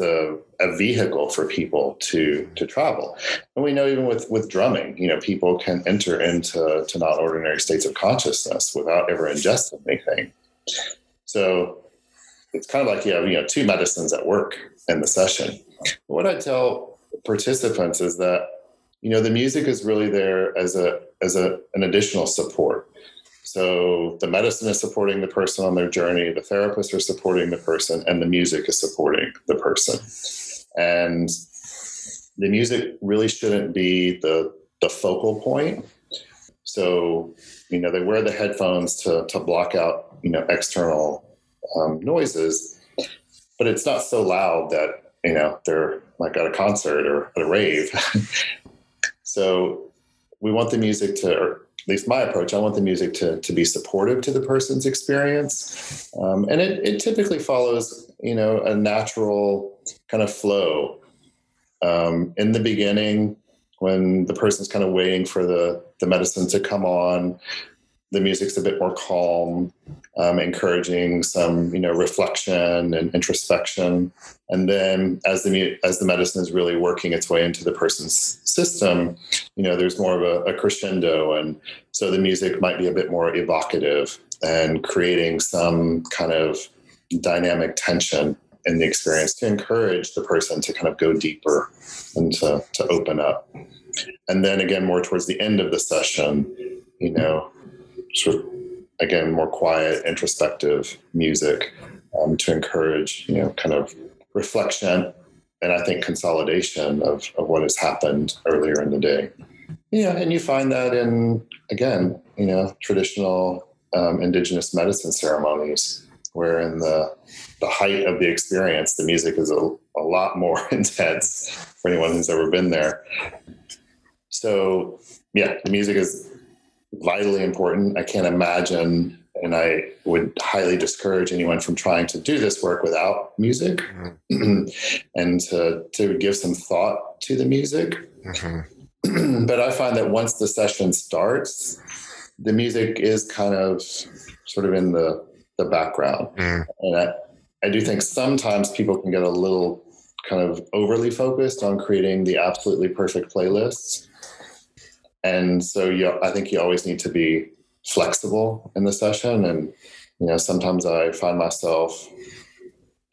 a, a vehicle for people to to travel. And we know even with with drumming you know people can enter into to not ordinary states of consciousness without ever ingesting anything. So it's kind of like you have you know two medicines at work in the session. What i tell participants is that you know the music is really there as a as a an additional support so the medicine is supporting the person on their journey, the therapists are supporting the person, and the music is supporting the person. And the music really shouldn't be the the focal point. So, you know, they wear the headphones to to block out, you know, external um, noises, but it's not so loud that you know they're like at a concert or at a rave. <laughs> so, we want the music to at least my approach, I want the music to, to be supportive to the person's experience. Um, and it, it typically follows, you know, a natural kind of flow. Um, in the beginning, when the person's kind of waiting for the, the medicine to come on, the music's a bit more calm, um, encouraging some you know reflection and introspection. And then as the as the medicine is really working its way into the person's system, you know there's more of a, a crescendo, and so the music might be a bit more evocative and creating some kind of dynamic tension in the experience to encourage the person to kind of go deeper and to, to open up. And then again, more towards the end of the session, you know, sort of again more quiet, introspective music um, to encourage you know kind of reflection and I think consolidation of, of what has happened earlier in the day. Yeah, and you find that in again, you know, traditional um, indigenous medicine ceremonies, where in the the height of the experience, the music is a, a lot more <laughs> intense for anyone who's ever been there. So yeah, the music is vitally important. I can't imagine, and I would highly discourage anyone from trying to do this work without music mm-hmm. <clears throat> and to, to give some thought to the music. Mm-hmm. <clears throat> but I find that once the session starts, the music is kind of sort of in the, the background. Mm. And I, I do think sometimes people can get a little kind of overly focused on creating the absolutely perfect playlists and so you, I think you always need to be flexible in the session. And, you know, sometimes I find myself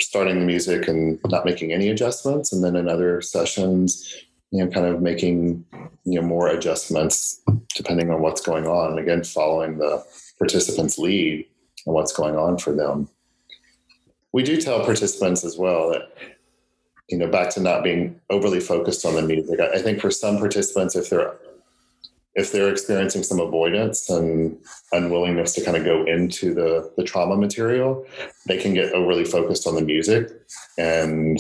starting the music and not making any adjustments. And then in other sessions, you know, kind of making, you know, more adjustments depending on what's going on. And again, following the participants' lead and what's going on for them. We do tell participants as well that, you know, back to not being overly focused on the music. I think for some participants, if they're if they're experiencing some avoidance and unwillingness to kind of go into the, the trauma material, they can get overly focused on the music and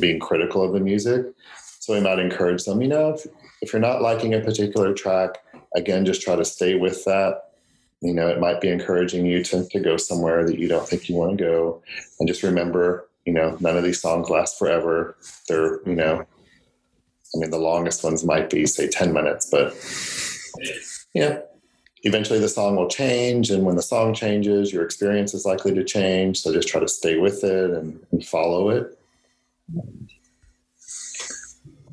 being critical of the music. So we might encourage them, you know, if, if you're not liking a particular track, again, just try to stay with that. You know, it might be encouraging you to, to go somewhere that you don't think you want to go. And just remember, you know, none of these songs last forever. They're, you know, I mean, the longest ones might be, say, 10 minutes, but yeah, eventually the song will change. And when the song changes, your experience is likely to change. So just try to stay with it and, and follow it.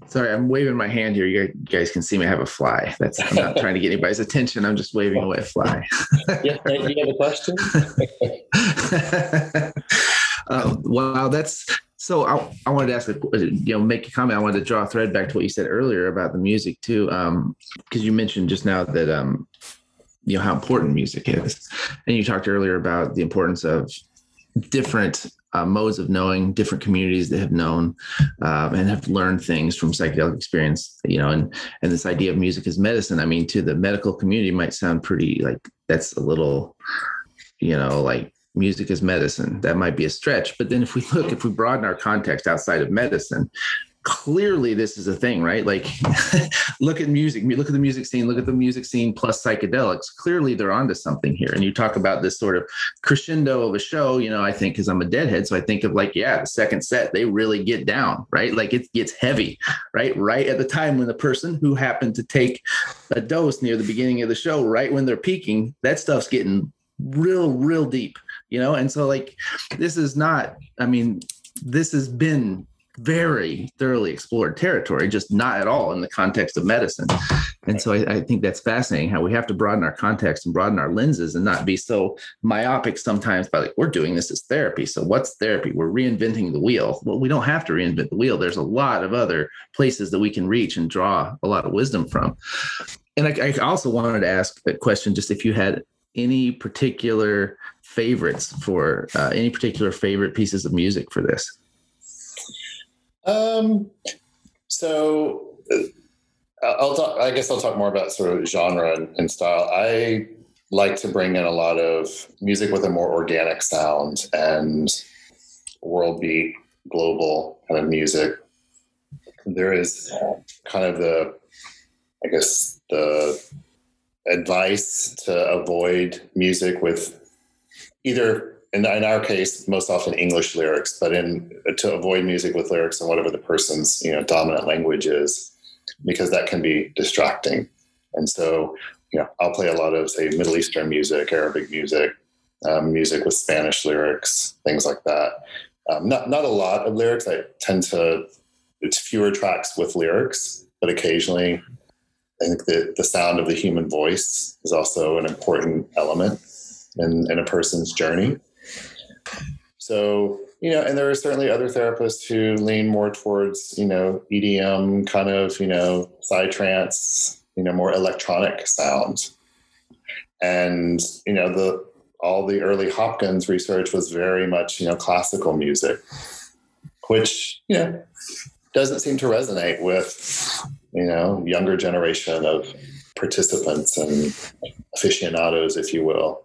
Sorry, I'm waving my hand here. You guys can see me. I have a fly. That's I'm not trying to get anybody's attention. I'm just waving away a fly. <laughs> yeah, you have a question? <laughs> uh, wow, that's so. I, I wanted to ask, a, you know, make a comment. I wanted to draw a thread back to what you said earlier about the music too, because um, you mentioned just now that um, you know how important music is, and you talked earlier about the importance of different uh, modes of knowing, different communities that have known um, and have learned things from psychedelic experience. You know, and and this idea of music as medicine. I mean, to the medical community, might sound pretty like that's a little, you know, like music is medicine. That might be a stretch, but then if we look, if we broaden our context outside of medicine, clearly this is a thing, right? Like, <laughs> look at music, look at the music scene, look at the music scene plus psychedelics. Clearly, they're onto something here. And you talk about this sort of crescendo of a show, you know, I think because I'm a deadhead. So I think of like, yeah, the second set, they really get down, right? Like it gets heavy, right? Right at the time when the person who happened to take a dose near the beginning of the show, right when they're peaking, that stuff's getting real, real deep, you know? And so, like, this is not, I mean, this has been very thoroughly explored territory, just not at all in the context of medicine. And so I, I, think that's fascinating how we have to broaden our context and broaden our lenses and not be so myopic sometimes by like, we're doing this as therapy. So what's therapy? We're reinventing the wheel. Well, we don't have to reinvent the wheel. There's a lot of other places that we can reach and draw a lot of wisdom from. And I, I also wanted to ask a question just if you had any particular favorites for uh, any particular favorite pieces of music for this. Um, so uh, I'll talk, I guess I'll talk more about sort of genre and, and, style. I like to bring in a lot of music with a more organic sound and world beat, global kind of music. There is kind of the, I guess, the advice to avoid music with either in, in our case, most often English lyrics, but in to avoid music with lyrics and whatever the person's you know dominant language is, because that can be distracting. And so, you know, I'll play a lot of say Middle Eastern music, Arabic music, um, music with Spanish lyrics, things like that. Um, not not a lot of lyrics. I tend to it's fewer tracks with lyrics, but occasionally, I think the the sound of the human voice is also an important element in a person's journey. So, you know, and there are certainly other therapists who lean more towards, you know, EDM kind of, you know, psytrance, you know, more electronic sounds. And, you know, the all the early Hopkins research was very much, you know, classical music, which, you know, doesn't seem to resonate with, you know, younger generation of participants and aficionados, if you will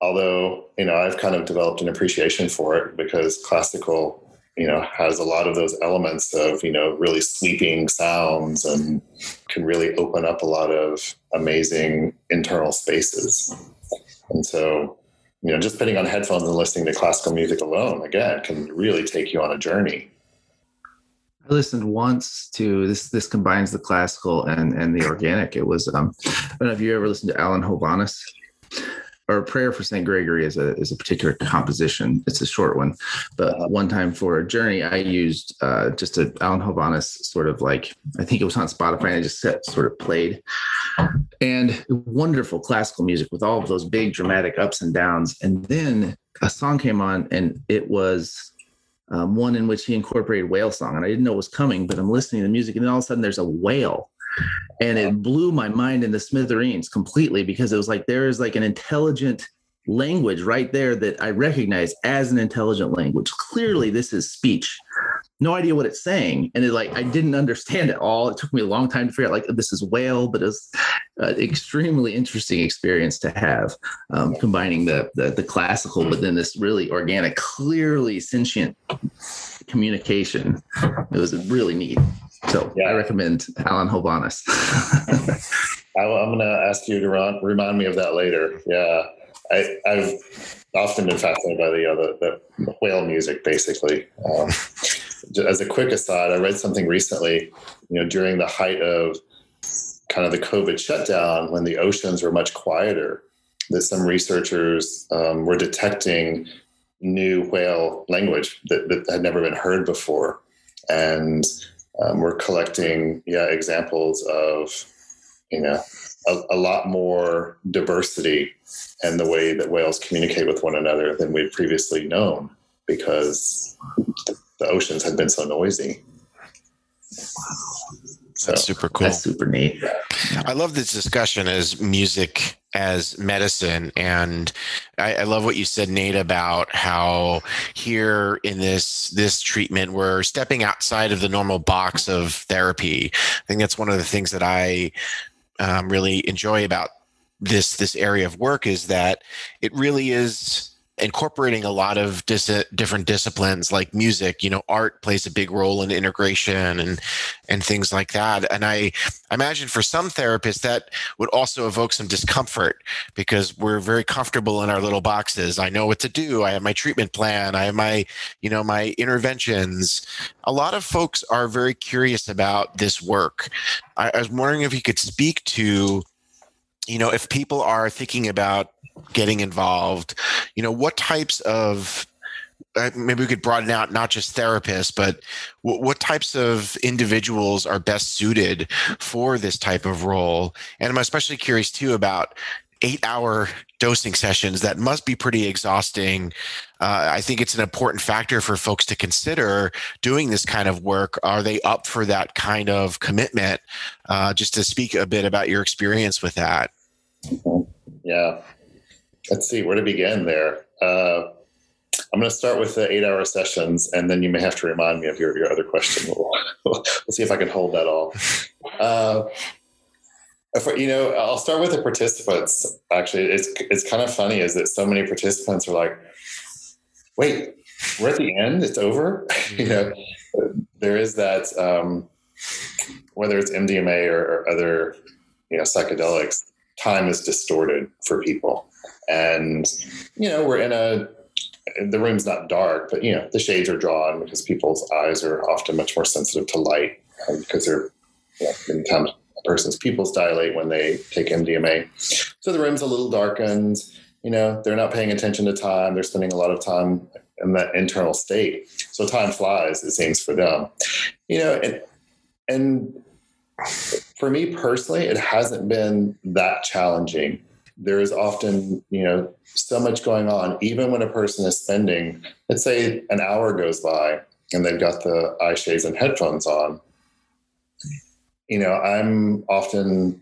although you know i've kind of developed an appreciation for it because classical you know has a lot of those elements of you know really sweeping sounds and can really open up a lot of amazing internal spaces and so you know just putting on headphones and listening to classical music alone again can really take you on a journey I listened once to this. This combines the classical and and the organic. It was um, I don't know if you ever listened to Alan Hovhaness or prayer for Saint Gregory is a is a particular composition. It's a short one, but one time for a journey, I used uh, just a Alan Hovhaness sort of like I think it was on Spotify. And I just set, sort of played, and wonderful classical music with all of those big dramatic ups and downs. And then a song came on, and it was um, one in which he incorporated whale song, and I didn't know it was coming, but I'm listening to the music, and then all of a sudden there's a whale and it blew my mind in the smithereens completely because it was like there is like an intelligent language right there that I recognize as an intelligent language. Clearly, this is speech. no idea what it's saying. And it like i didn't understand it all. It took me a long time to figure out like this is whale but it's an extremely interesting experience to have um, combining the, the the classical but then this really organic clearly sentient communication. It was really neat so yeah. i recommend alan hovhaness <laughs> i'm going to ask you to run, remind me of that later yeah I, have often been fascinated by the, uh, the, the whale music, basically. Um, as a quick aside, I read something recently, you know, during the height of kind of the COVID shutdown when the oceans were much quieter, that some researchers um, were detecting new whale language that, that, had never been heard before. And um, we're collecting, yeah, examples of, you know, a, a lot more diversity and the way that whales communicate with one another than we'd previously known because the oceans had been so noisy. So, That's super cool. That's super neat. I love this discussion as music as medicine. And I, I, love what you said, Nate, about how here in this this treatment, we're stepping outside of the normal box of therapy. I think that's one of the things that I um, really enjoy about this this area of work is that it really is incorporating a lot of dis- different disciplines like music you know art plays a big role in integration and and things like that. And i imagine for some therapists that would also evoke some discomfort because we're very comfortable in our little boxes. I know what to do. I have my treatment plan. I have my you know my interventions. A lot of folks are very curious about this work. I, I was wondering if you could speak to you know if people are thinking about getting involved you know what types of uh, maybe we could broaden out not just therapists but w- what types of individuals are best suited for this type of role? And i'm especially curious too about eight hour dosing sessions that must be pretty exhausting. Uh, i think it's an important factor for folks to consider doing this kind of work. Are they up for that kind of commitment? Uh, just to speak a bit about your experience with that yeah let's see where to begin there. Uh, I'm going to start with the eight hour sessions, and then you may have to remind me of your, your other question. We'll, <laughs> we'll see if I can hold that all. Uh, for, you know, I'll start with the participants. Actually, it's it's kind of funny is that so many participants are like, "Wait, we're at the end. It's over." <laughs> you know, there is that um, whether it's MDMA or, or other you know psychedelics, time is distorted for people and you know we're in a the room's not dark, but you know the shades are drawn because people's eyes are often much more sensitive to light um, because they're you know, many times a person's pupils dilate when they take MDMA. So the room's a little darkened. You know they're not paying attention to time. They're spending a lot of time in that internal state. So time flies. It seems for them. You know, and and for me personally, it hasn't been that challenging. There is often you know so much going on. Even when a person is spending let's say an hour goes by and they've got the eye shades and headphones on you know i'm often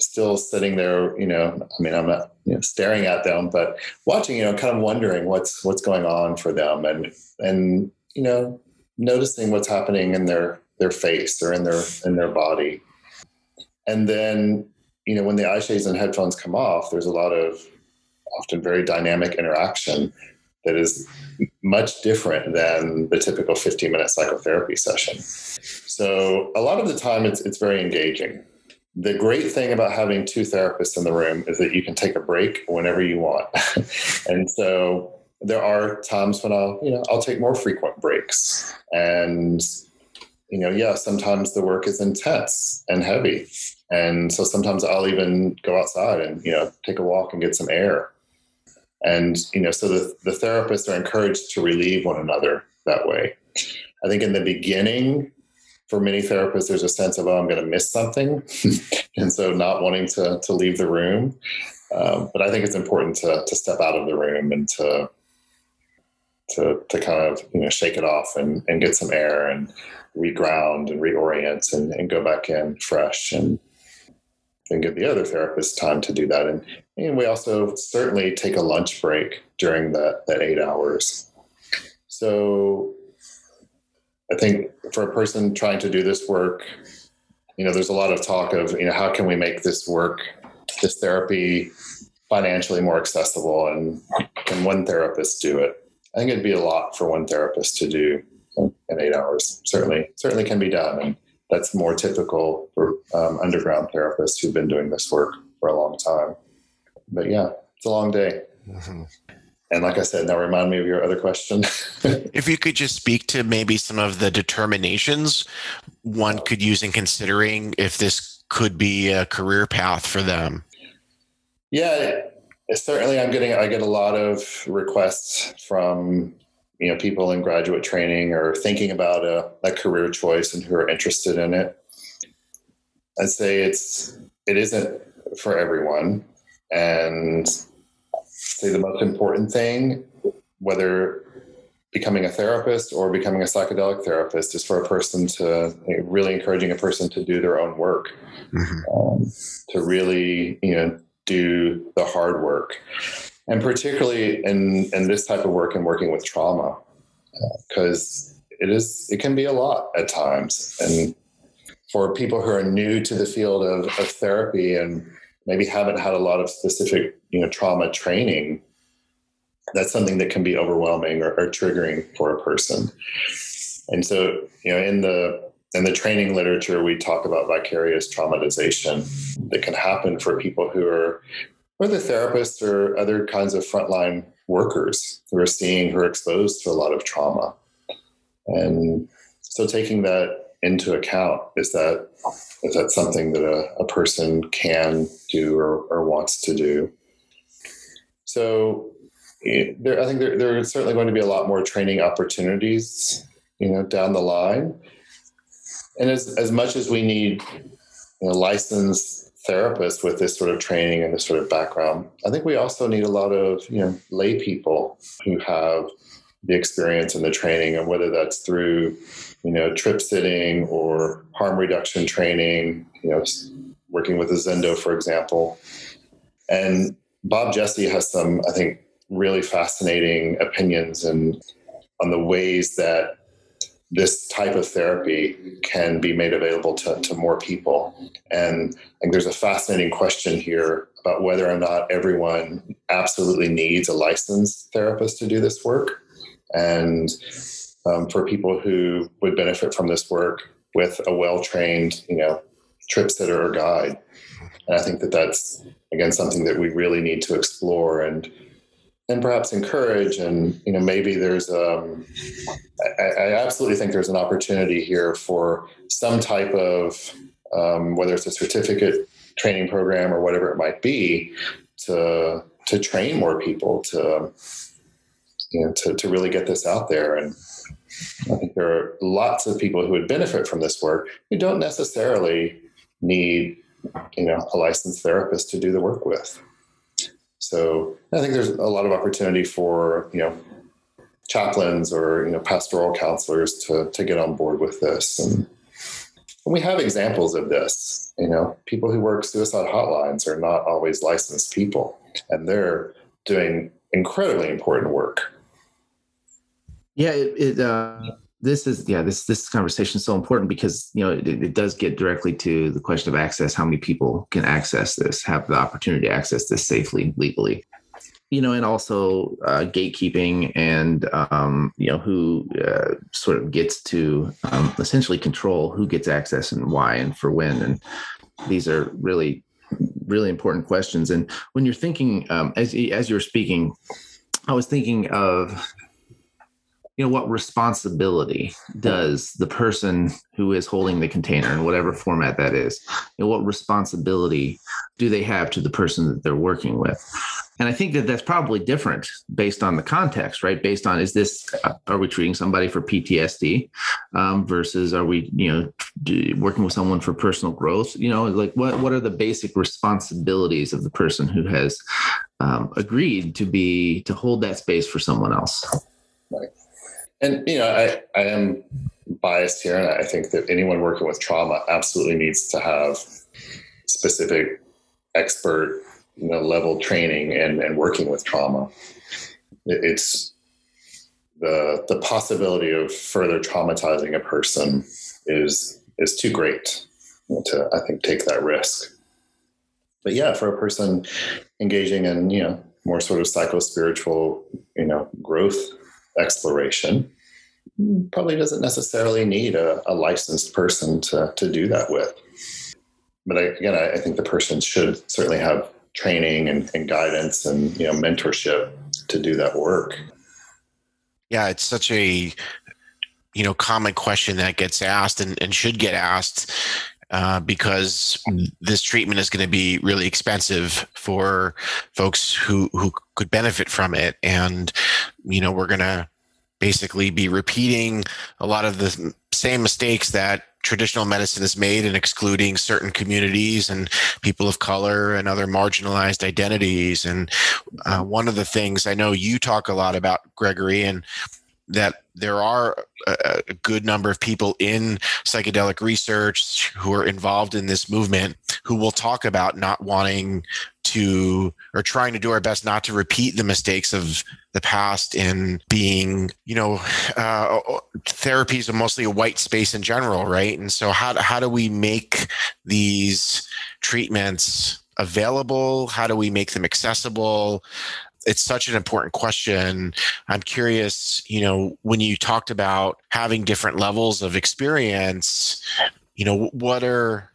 still sitting there you know i mean i'm not you know, staring at them but watching you know kind of wondering what's what's going on for them and and you know noticing what's happening in their their face or in their in their body and then you know, when the eye shades and headphones come off, there's a lot of often very dynamic interaction that is much different than the typical 15 minute psychotherapy session. So a lot of the time it's it's very engaging. The great thing about having two therapists in the room is that you can take a break whenever you want. <laughs> and so there are times when I'll, you know, I'll take more frequent breaks. And you know, yeah, sometimes the work is intense and heavy. And so sometimes I'll even go outside and, you know, take a walk and get some air. And, you know, so the, the therapists are encouraged to relieve one another that way. I think in the beginning, for many therapists, there's a sense of, oh, I'm going to miss something. <laughs> and so not wanting to, to leave the room. Um, but I think it's important to, to step out of the room and to, to, to kind of, you know, shake it off and, and get some air and reground and reorient and, and go back in fresh. And, and give the other therapist time to do that. And, and we also certainly take a lunch break during that, that eight hours. So I think for a person trying to do this work, you know, there's a lot of talk of, you know, how can we make this work, this therapy financially more accessible and can one therapist do it? I think it'd be a lot for one therapist to do in eight hours. Certainly, certainly can be done. And that's more typical for um, underground therapists who've been doing this work for a long time. But yeah, it's a long day. Mm-hmm. And like I said, now remind me of your other question. <laughs> if you could just speak to maybe some of the determinations one could use in considering if this could be a career path for them. Yeah, certainly I'm getting I get a lot of requests from you know people in graduate training or thinking about a, a career choice and who are interested in it. I'd say it's it isn't for everyone. And say the most important thing, whether becoming a therapist or becoming a psychedelic therapist, is for a person to really encouraging a person to do their own work, mm-hmm. um, to really you know do the hard work, and particularly in in this type of work and working with trauma, because uh, it is it can be a lot at times, and for people who are new to the field of, of therapy and maybe haven't had a lot of specific you know trauma training that's something that can be overwhelming or, or triggering for a person. And so you know in the in the training literature we talk about vicarious traumatization that can happen for people who are whether therapists or other kinds of frontline workers who are seeing are exposed to a lot of trauma and so taking that into account is that is that something that a, a person can do or, or wants to do so there, I think there, there are certainly going to be a lot more training opportunities, you know, down the line. And as, as much as we need you know, licensed therapists with this sort of training and this sort of background, I think we also need a lot of, you know, lay people who have the experience and the training, and whether that's through, you know, trip sitting or harm reduction training, you know, working with a Zendo, for example. And Bob Jesse has some, I think, really fascinating opinions and on the ways that this type of therapy can be made available to, to more people. And I think there's a fascinating question here about whether or not everyone absolutely needs a licensed therapist to do this work. And um, for people who would benefit from this work with a well trained, you know, trip sitter or guide. And I think that that's again something that we really need to explore and and perhaps encourage and you know maybe there's um I, absolutely think there's an opportunity here for some type of um, whether it's a certificate training program or whatever it might be to to train more people to you know to, to really get this out there and I think there are lots of people who would benefit from this work who don't necessarily need you know a licensed therapist to do the work with. So I think there's a lot of opportunity for you know chaplains or you know pastoral counselors to to get on board with this, and, and we have examples of this. You know, people who work suicide hotlines are not always licensed people, and they're doing incredibly important work. Yeah, it, it uh, this is yeah this this conversation is so important because you know it, it, does get directly to the question of access how many people can access this have the opportunity to access this safely legally. You know and also uh, gatekeeping and um, you know who uh, sort of gets to um, essentially control who gets access and why and for when. And these are really really important questions. And when you're thinking um, as as you're speaking i was thinking of you know what responsibility does the person who is holding the container in whatever format that is you know what responsibility do they have to the person that they're working with? And i think that that's probably different based on the context right? Based on is this uh, are we treating somebody for ptsd um, versus are we you know working with someone for personal growth? You know like what what are the basic responsibilities of the person who has um, agreed to be to hold that space for someone else and you know, I, I am biased here, and I think that anyone working with trauma absolutely needs to have specific expert you know level training and, and working with trauma. It's the the possibility of further traumatizing a person is is too great to I think take that risk. But yeah, for a person engaging in you know more sort of psycho spiritual you know growth exploration, probably doesn't necessarily need a, a licensed person to to do that with. But I, again, I, I think the person should certainly have training and, and guidance and you know mentorship to do that work. Yeah, it's such a you know common question that gets asked and, and should get asked uh, because this treatment is going to be really expensive for folks who who could benefit from it, and you know we're going to basically be repeating a lot of the same mistakes that traditional medicine has made in excluding certain communities and people of color and other marginalized identities. And uh, one of the things I know you talk a lot about, Gregory, and that there are a, a, good number of people in psychedelic research who are involved in this movement who will talk about not wanting to or trying to do our best not to repeat the mistakes of the past in being you know uh, therapy mostly a white space in general right? And so how, how do we make these treatments available? How do we make them accessible it's such an important question. I'm curious, you know, when you talked about having different levels of experience, you know, what are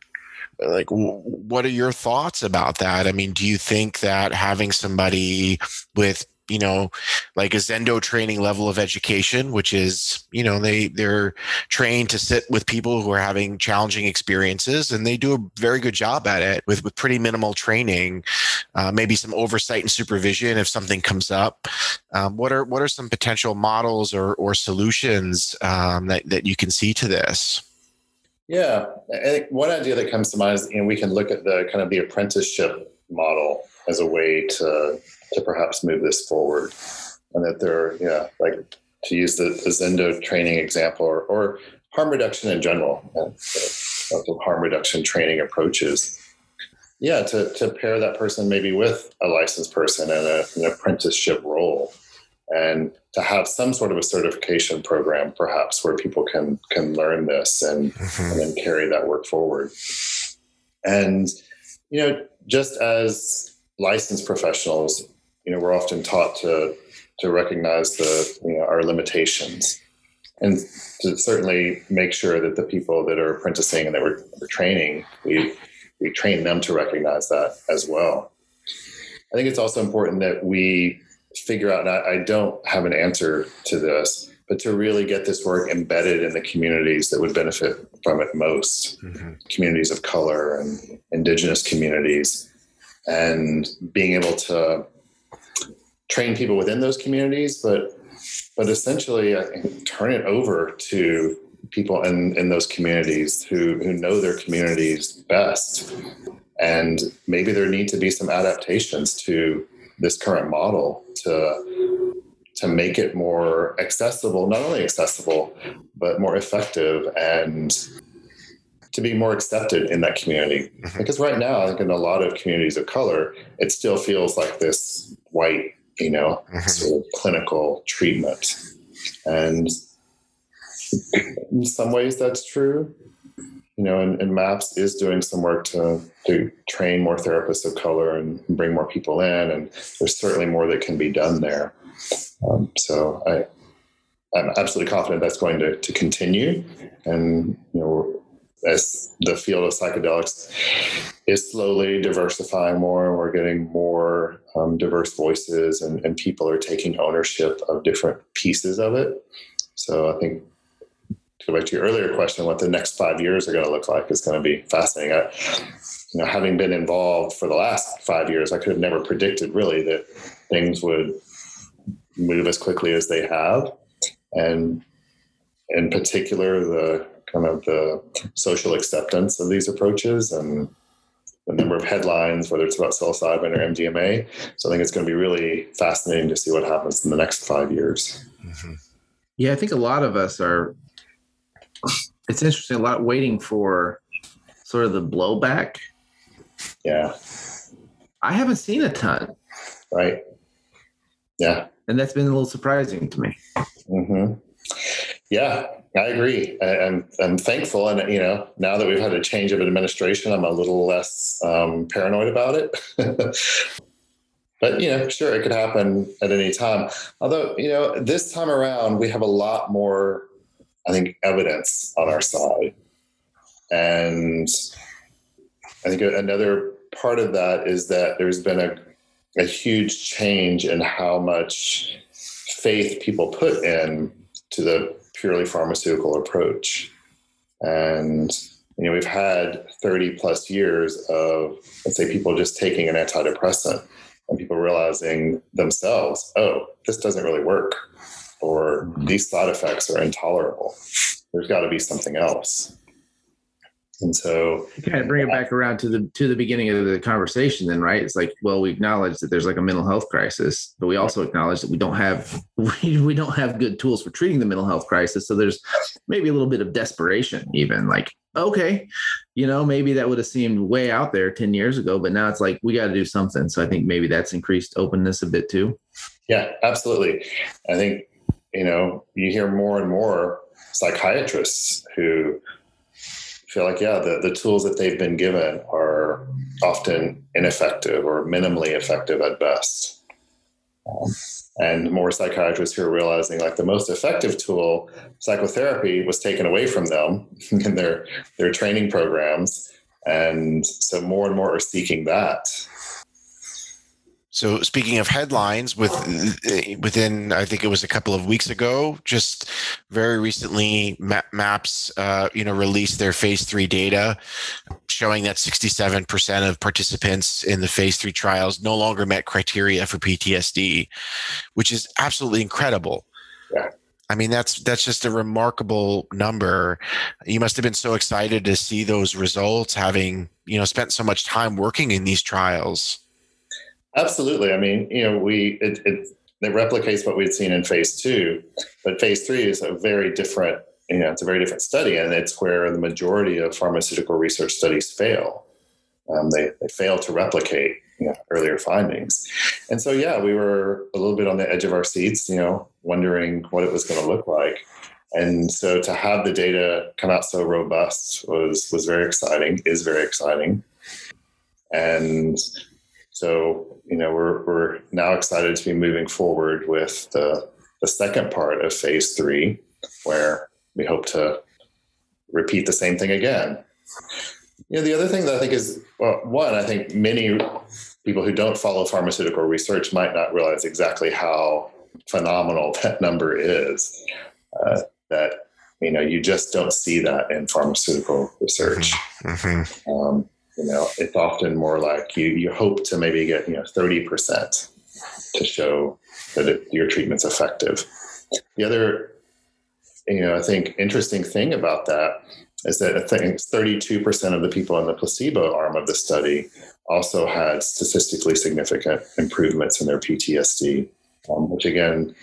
like what are your thoughts about that? I mean, do you think that having somebody with you know like a zendo training level of education which is you know they they're trained to sit with people who are having challenging experiences and they do a very good job at it with with pretty minimal training uh, maybe some oversight and supervision if something comes up. Um, what are what are some potential models or or solutions um, that that you can see to this? Yeah i think one idea that comes to mind is you know we can look at the kind of the apprenticeship model as a way to to perhaps move this forward. And that there, yeah, like to use the, the Zendo training example or, or harm reduction in general, uh, harm reduction training approaches. Yeah, to, to pair that person maybe with a licensed person in a, an apprenticeship role and to have some sort of a certification program perhaps where people can can learn this and, mm-hmm. and then carry that work forward and you know just as licensed professionals you know we're often taught to to recognize the you know our limitations and to certainly make sure that the people that are apprenticing and that we're, we're training we we train them to recognize that as well i think it's also important that we figure out and I, I don't have an answer to this but to really get this work embedded in the communities that would benefit from it most mm-hmm. communities of color and indigenous communities and being able to train people within those communities, but but essentially I think, turn it over to people in, in those communities who, who know their communities best. And maybe there need to be some adaptations to this current model to to make it more accessible, not only accessible, but more effective and to be more accepted in that community. Mm-hmm. Because right now, I think in a lot of communities of color, it still feels like this white you know, mm-hmm. sort of clinical treatment. And in some ways that's true. You know, and, and, MAPS is doing some work to, to train more therapists of color and bring more people in. And there's certainly more that can be done there. Um, so I, I'm absolutely confident that's going to, to continue. And, you know, as the field of psychedelics is slowly diversifying more and we're getting more um, diverse voices and, and people are taking ownership of different pieces of it. So i think to go back to your earlier question what the next five years are going to look like is going to be fascinating. I, you know having been involved for the last five years i could have never predicted really that things would move as quickly as they have. And in particular the kind of the social acceptance of these approaches and the number of headlines, whether it's about psilocybin or MDMA. So I think it's going to be really fascinating to see what happens in the next five years. Mm-hmm. Yeah, I think a lot of us are. It's interesting. A lot waiting for sort of the blowback. Yeah, I haven't seen a ton. Right. Yeah, and that's been a little surprising to me. Mm-hmm. Yeah, I agree. I, am I'm, I'm thankful, and you know, now that we've had a change of administration, I'm a little less um, paranoid about it. <laughs> but you know, sure, it could happen at any time. Although, you know, this time around, we have a lot more, I think, evidence on our side, and I think another part of that is that there's been a a huge change in how much faith people put in to the purely pharmaceutical approach. And you know, we've had 30 plus years of let's say people just taking an antidepressant and people realizing themselves, oh, this doesn't really work, or mm-hmm. these side effects are intolerable. There's got to be something else. And so kind of bring it back around to the to the beginning of the conversation then, right? It's like, well, we acknowledge that there's like a mental health crisis, but we also acknowledge that we don't have <laughs> we, we don't have good tools for treating the mental health crisis. So there's maybe a little bit of desperation, even like, okay, you know, maybe that would have seemed way out there 10 years ago, but now it's like we got to do something. So I think maybe that's increased openness a bit too. Yeah, absolutely. I think, you know, you hear more and more psychiatrists who feel like yeah the, the tools that they've been given are often ineffective or minimally effective at best. Um, and more psychiatrists who are realizing like the most effective tool psychotherapy was taken away from them <laughs> in their their training programs. And so more and more are seeking that so speaking of headlines, with within I think it was a couple of weeks ago, just very recently, MAPS uh, you know released their phase three data, showing that 67% of participants in the phase three trials no longer met criteria for PTSD, which is absolutely incredible. Yeah. I mean that's that's just a remarkable number. You must have been so excited to see those results, having you know spent so much time working in these trials. Absolutely. I mean, you know, we it, it, it replicates what we'd seen in phase two, but phase three is a very different. You know, it's a very different study, and it's where the majority of pharmaceutical research studies fail. Um, they they fail to replicate you know, earlier findings, and so yeah, we were a little bit on the edge of our seats, you know, wondering what it was going to look like. And so to have the data come out so robust was was very exciting, is very exciting. And so, you know, we're, we're now excited to be moving forward with the, the second part of phase three, where we hope to repeat the same thing again. You know, the other thing that I think is, well, one, I think many people who don't follow pharmaceutical research might not realize exactly how phenomenal <laughs> that number is. Uh, that you know, you just don't see that in pharmaceutical research. Mm-hmm. Um, you know, it's often more like you you hope to maybe get you know thirty percent to show that it, your treatment's effective. The other, you know, I think interesting thing about that is that I think 32% of the people in the placebo arm of the study also had statistically significant improvements in their PTSD, um, which again,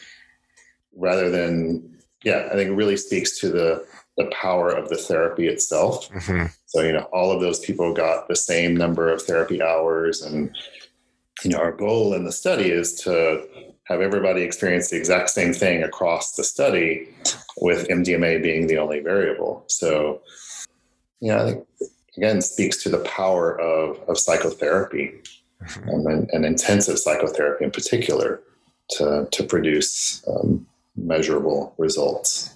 rather than, yeah, I think really speaks to the the power of the therapy itself. Mm-hmm. So, you know, all of those people got the same number of therapy hours. And, you know, our goal in the study is to have everybody experience the exact same thing across the study with MDMA being the only variable. So, you know, I think again speaks to the power of, of psychotherapy mm-hmm. and, and, intensive psychotherapy in particular to, to produce um, measurable results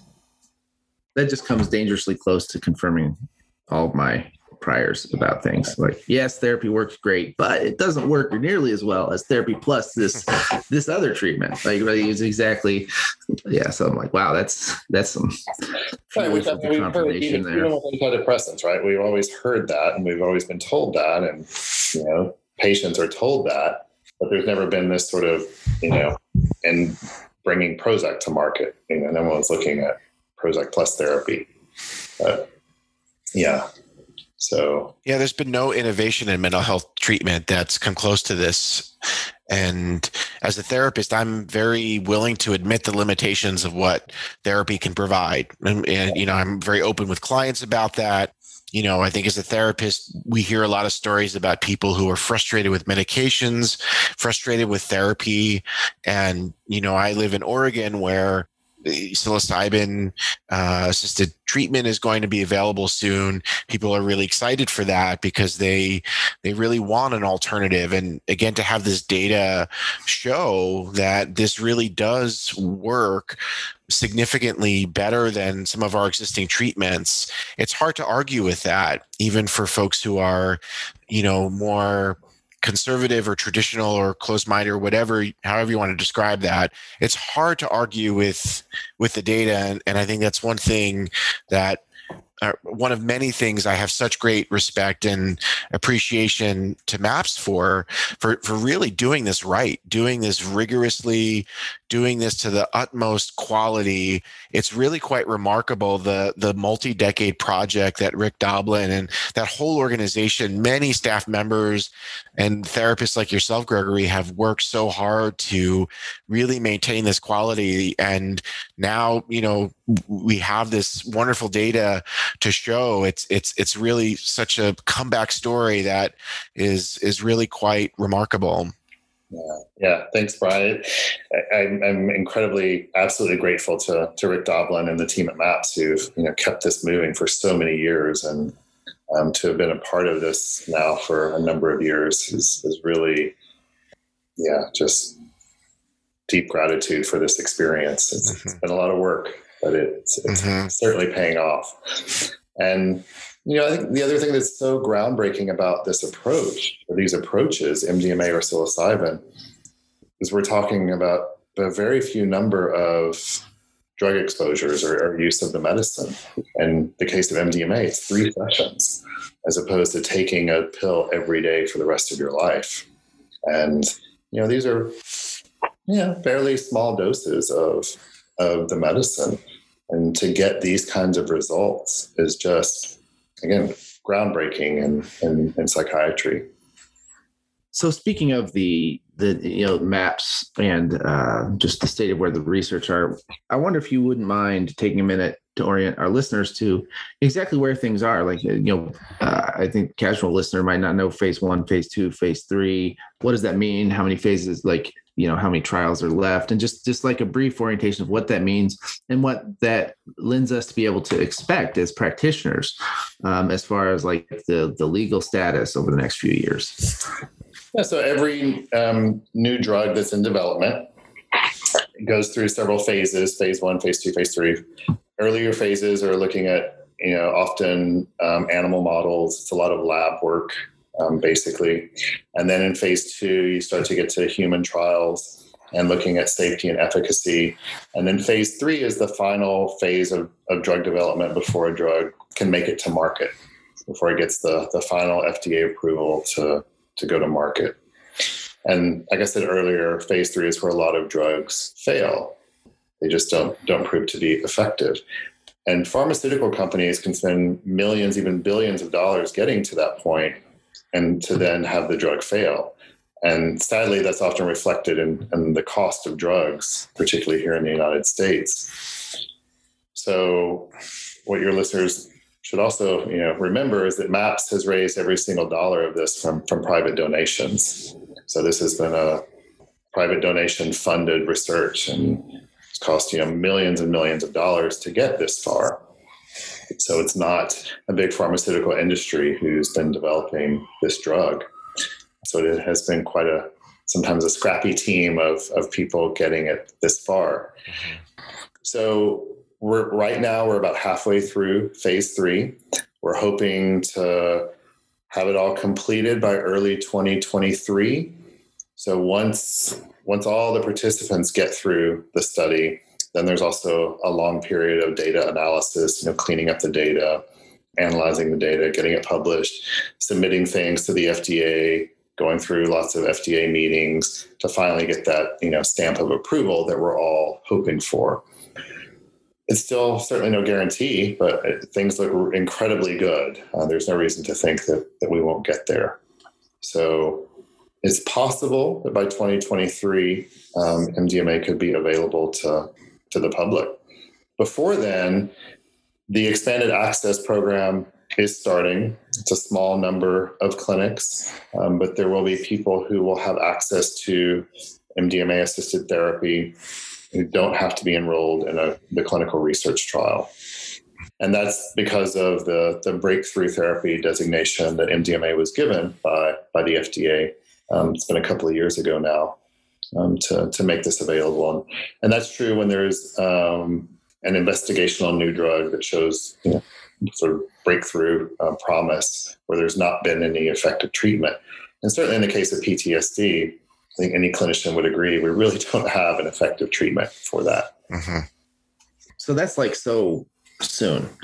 that just comes dangerously close to confirming all of my priors about things like yes therapy works great but it doesn't work nearly as well as therapy plus this <laughs> this other treatment like really is exactly yeah so i'm like wow that's that's some right, we've, we've heard, even, there. even with antidepressants right we've always heard that and we've always been told that and you know patients are told that but there's never been this sort of you know in bringing prozac to market you know no one's looking at Prozac plus therapy. But yeah. So yeah, there's been no innovation in mental health treatment that's come close to this. And as a therapist, I'm very willing to admit the limitations of what therapy can provide. And, and you know, I'm very open with clients about that you know, I think as a therapist, we hear a lot of stories about people who are frustrated with medications, frustrated with therapy. And, you know, I live in Oregon where psilocybin uh, assisted treatment is going to be available soon. People are really excited for that because they they really want an alternative. And again, to have this data show that this really does work significantly better than some of our existing treatments, it's hard to argue with that, even for folks who are, you know, more conservative or traditional or closed-minded or whatever however you want to describe that it's hard to argue with with the data and, and i think that's one thing that uh, one of many things I have such great respect and appreciation to MAPS for, for for really doing this right, doing this rigorously, doing this to the utmost quality. It's really quite remarkable the the multi-decade project that Rick Doblin and that whole organization, many staff members and therapists like yourself, Gregory, have worked so hard to really maintain this quality. And now, you know, we have this wonderful data to show. It's it's it's really such a comeback story that is is really quite remarkable. Yeah, yeah. Thanks, Brian. I, am incredibly, absolutely grateful to to Rick Doblin and the team at MAPS who've you know kept this moving for so many years, and um, to have been a part of this now for a number of years is, is really, yeah, just deep gratitude for this experience. It's, mm-hmm. it's been a lot of work, but it's, it's mm-hmm. certainly paying off. And you know, I think the other thing that's so groundbreaking about this approach, or these approaches, MDMA or psilocybin, is we're talking about a very few number of drug exposures or, or, use of the medicine. In the case of MDMA, it's three sessions, as opposed to taking a pill every day for the rest of your life. And you know, these are yeah, fairly small doses of of the medicine. And to get these kinds of results is just again, groundbreaking in, in, in psychiatry. So speaking of the the you know MAPS and uh, just the state of where the research are, I wonder if you wouldn't mind taking a minute to orient our listeners to exactly where things are. Like you know, uh, I think casual listener might not know phase one, phase two, phase three. What does that mean? How many phases? Like you know how many trials are left and just just like a brief orientation of what that means and what that lends us to be able to expect as practitioners um, as far as like the the legal status over the next few years. Yeah so every um, new drug that's in development goes through several phases phase one phase two phase three. Earlier phases are looking at you know often um, animal models. It's a lot of lab work um, basically. And then in phase two, you start to get to human trials and looking at safety and efficacy. And then phase three is the final phase of, of drug development before a drug can make it to market, before it gets the, the final FDA approval to, to go to market. And like I said earlier, phase three is where a lot of drugs fail. They just don't don't prove to be effective. And pharmaceutical companies can spend millions, even billions of dollars getting to that point and to mm-hmm. then have the drug fail. And sadly, that's often reflected in, in the cost of drugs, particularly here in the United States. So, what your listeners should also you know remember is that MAPS has raised every single dollar of this from from private donations. So this has been a private donation funded research, and it's cost you know millions and millions of dollars to get this far. So it's not a big pharmaceutical industry who's been developing this drug. So it has been quite a sometimes a scrappy team of, of people getting it this far. Mm-hmm. So we're right now we're about halfway through phase three. We're hoping to have it all completed by early 2023. So once once all the participants get through the study, then there's also a long period of data analysis, you know, cleaning up the data, analyzing the data, getting it published, submitting things to the FDA, going through lots of FDA meetings to finally get that, you know, stamp of approval that we're all hoping for. It's still certainly no guarantee, but things look incredibly good. Uh, there's no reason to think that, that we won't get there. So it's possible that by 2023, um, MDMA could be available to to the public. Before then, the expanded access program is starting. It's a small number of clinics, um, but there will be people who will have access to MDMA assisted therapy who don't have to be enrolled in a, the clinical research trial. And that's because of the, the breakthrough therapy designation that MDMA was given by, by the FDA. Um, it's been a couple of years ago now um, to, to make this available. And, and that's true when there's um, an investigational new drug that shows you know, sort of breakthrough uh, promise where there's not been any effective treatment. And certainly in the case of PTSD, I think any clinician would agree we really <laughs> don't have an effective treatment for that. Mm-hmm. So that's like so soon. <laughs>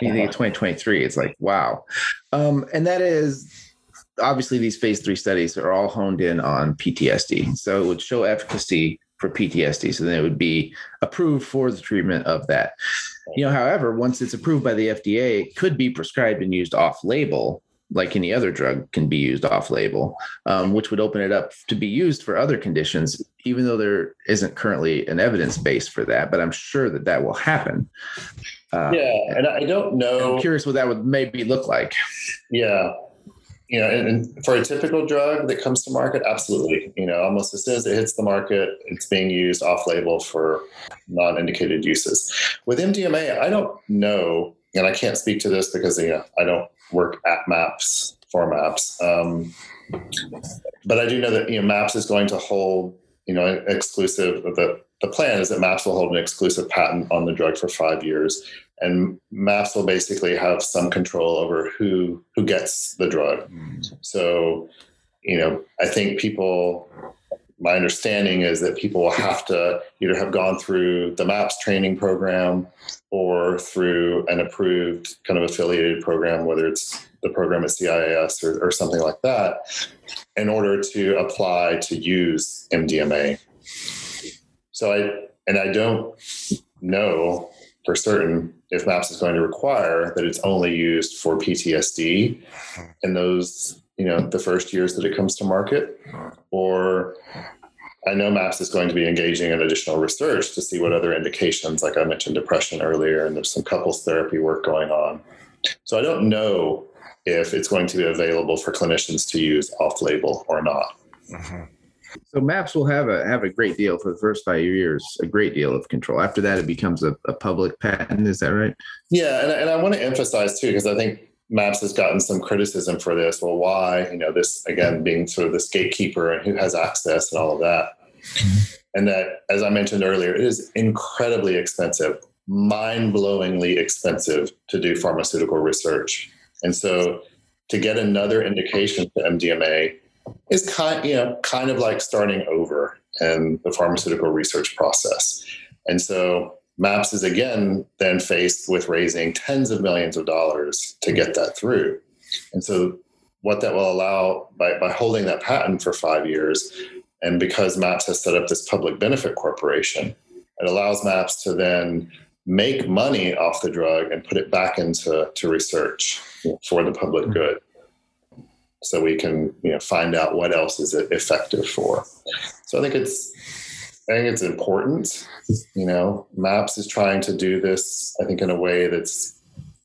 you think 2023, it's like, wow. Um, and that is obviously these phase three studies are all honed in on PTSD. So it would show efficacy for PTSD. So then it would be approved for the treatment of that. You know, however, once it's approved by the FDA, it could be prescribed and used off label, like any other drug can be used off label, um, which would open it up to be used for other conditions, even though there isn't currently an evidence base for that. But I'm sure that that will happen. Uh, yeah, and I don't know. I'm curious what that would maybe look like. Yeah, you know, and, for a typical drug that comes to market, absolutely. You know, almost as soon as it hits the market, it's being used off label for non indicated uses. With MDMA, I don't know, and I can't speak to this because, you know, I don't work at MAPS for MAPS. Um, but I do know that, you know, MAPS is going to hold, you know, exclusive, the, the plan is that MAPS will hold an exclusive patent on the drug for five years and MAPS will basically have some control over who who gets the drug mm. so you know i think people my understanding is that people will have to either have gone through the MAPS training program or through an approved kind of affiliated program whether it's the program at CIIS or, or something like that in order to apply to use mdma so i and i don't know for certain if MAPS is going to require that it's only used for PTSD in those, you know, the first years that it comes to market, or I know MAPS is going to be engaging in additional research to see what other indications, like I mentioned depression earlier, and there's some couples therapy work going on. So I don't know if it's going to be available for clinicians to use off label or not. Mm-hmm. So MAPS will have a have a great deal for the first five years, a great deal of control. After that, it becomes a, a public patent. Is that right? Yeah, and, and I want to emphasize too, because I think MAPS has gotten some criticism for this. Well, why? You know, this again being sort of this gatekeeper and who has access and all of that. Mm-hmm. And that, as I mentioned earlier, it is incredibly expensive, mind-blowingly expensive to do pharmaceutical research. And so, to get another indication to MDMA is kind, you know, kind of like starting over in the pharmaceutical research process. And so MAPS is again then faced with raising tens of millions of dollars to get that through. And so what that will allow by, by holding that patent for five years, and because MAPS has set up this public benefit corporation, it allows MAPS to then make money off the drug and put it back into to research for the public mm-hmm. good so we can you know find out what else is it effective for. So i think it's i think it's important you know. MAPS is trying to do this i think in a way that's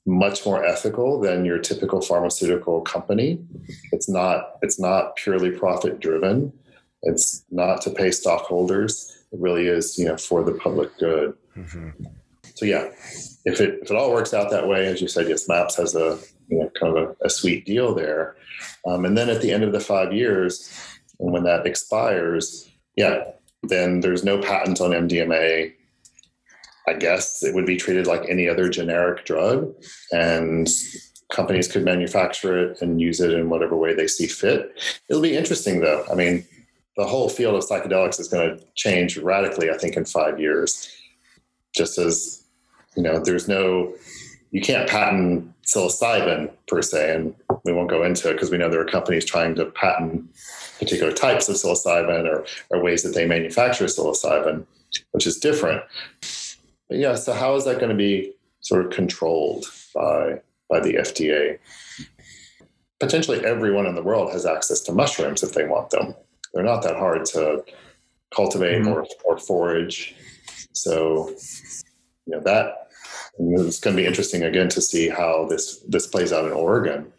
much more ethical than your typical pharmaceutical company. It's not it's not purely profit driven it's not to pay stockholders. It really is you know for the public good. Mm-hmm. So yeah if it if it all works out that way as you said yes MAPS has a you know, kind of a, a sweet deal there. Um, and then at the end of the five years, and when that expires, yeah, then there's no patent on MDMA. I guess it would be treated like any other generic drug, and companies could manufacture it and use it in whatever way they see fit. It'll be interesting, though. I mean, the whole field of psychedelics is going to change radically, I think, in five years. Just as you know, there's no you can't patent psilocybin per se, and we won't go into it because we know there are companies trying to patent particular types of psilocybin or, or ways that they manufacture psilocybin, which is different. But yeah, so how is that going to be sort of controlled by by the FDA? Potentially everyone in the world has access to mushrooms if they want them. They're not that hard to cultivate mm-hmm. or, or forage. So, you know, that it's going to be interesting again to see how this this plays out in Oregon.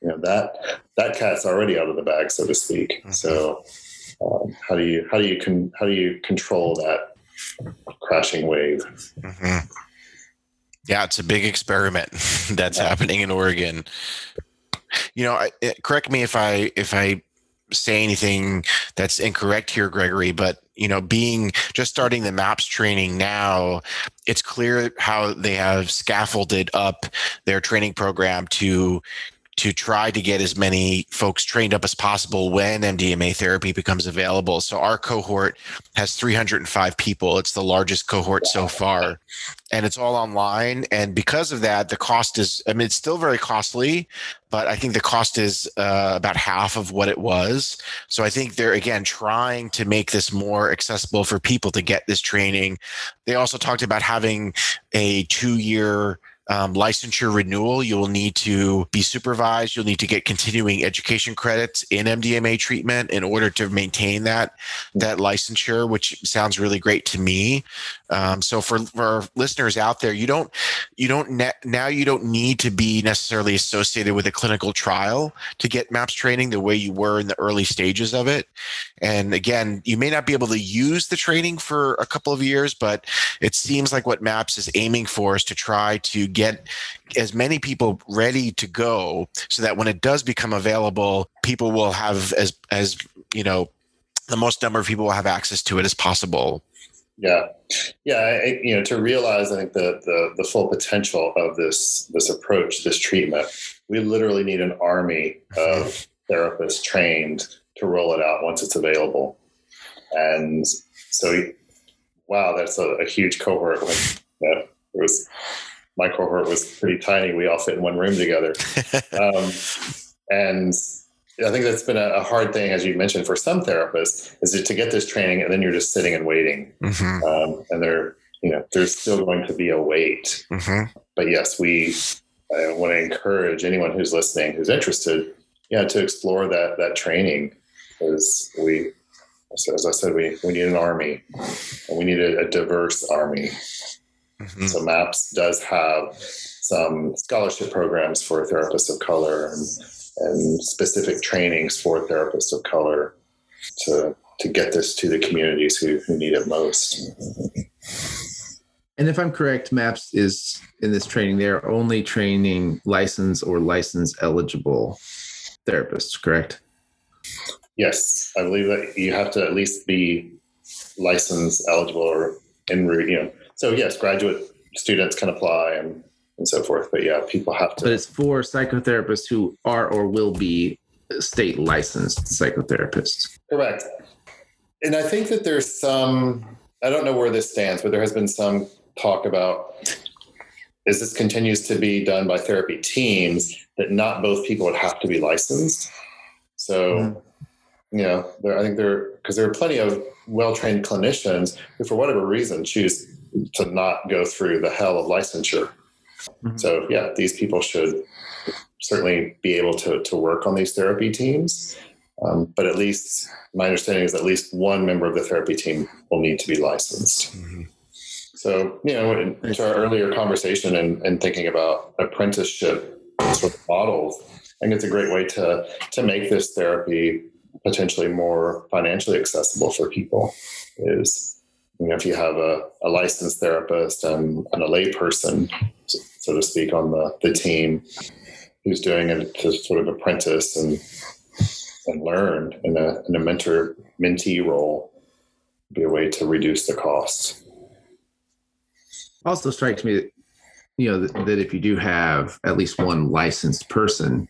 You know that that cat's already out of the bag, so to speak. Mm-hmm. So, um, how do you how do you con, how do you control that crashing wave. Mm-hmm. Yeah, it's a big experiment <laughs> that's yeah. happening in Oregon. You know, I, correct me if I if I say anything that's incorrect here, Gregory, but you know, being just starting the MAPS training now, it's clear how they have scaffolded up their training program to to try to get as many folks trained up as possible when MDMA therapy becomes available. So our cohort has 305 people. It's the largest cohort so far. And it's all online. And because of that, the cost is, I mean, it's still very costly, but I think the cost is uh, about half of what it was. So I think they're, again, trying to make this more accessible for people to get this training. They also talked about having a two year um, licensure renewal, you will need to be supervised. You'll need to get continuing education credits in MDMA treatment in order to maintain that that licensure, which sounds really great to me. Um, so for, for listeners out there, you don't you don't ne- now you don't need to be necessarily associated with a clinical trial to get MAPS training the way you were in the early stages of it. And again, you may not be able to use the training for a couple of years, but it seems like what MAPS is aiming for is to try to get as many people ready to go so that when it does become available, people will have as as you know the most number of people will have access to it as possible. Yeah, yeah. I, you know, to realize, I think the, the the full potential of this this approach, this treatment, we literally need an army of therapists trained to roll it out once it's available. And so, wow, that's a, a huge cohort. When, it was my cohort was pretty tiny. We all fit in one room together. <laughs> Um, and I think that's been a, a, hard thing, as you mentioned, for some therapists, is to get this training and then you're just sitting and waiting. Mm-hmm. Um, and there, you know, there's still going to be a wait. Mm-hmm. But yes, we I want to encourage anyone who's listening, who's interested, yeah, to explore that that training, because we, as I said, we we need an army, and we need a, a diverse army. Mm-hmm. So MAPS does have some scholarship programs for therapists of color and, and specific trainings for therapists of color to to get this to the communities who, who need it most. And if I'm correct, MAPS is in this training, they're only training license or license eligible therapists, correct? Yes, I believe that you have to at least be license eligible or in you know so yes, graduate students can apply and and so forth. But yeah, people have to. But it's for psychotherapists who are or will be state licensed psychotherapists. Correct. And I think that there's some. I don't know where this stands, but there has been some talk about as this continues to be done by therapy teams that not both people would have to be licensed. So. Mm you know, there, I think there because there are plenty of well-trained clinicians who, for whatever reason, choose to not go through the hell of licensure. Mm-hmm. So yeah, these people should certainly be able to to work on these therapy teams. Um, but at least my understanding is at least one member of the therapy team will need to be licensed. Mm-hmm. So you know, in, to our earlier conversation and, and thinking about apprenticeship sort of models, I think it's a great way to to make this therapy potentially more financially accessible for people. Is you know, if you have a, a licensed therapist and, and a layperson, so to speak, on the, the team who's doing it to sort of apprentice and and learn in a, in a mentor mentee role be a way to reduce the cost. Also strikes me that you know that, that if you do have at least one licensed person,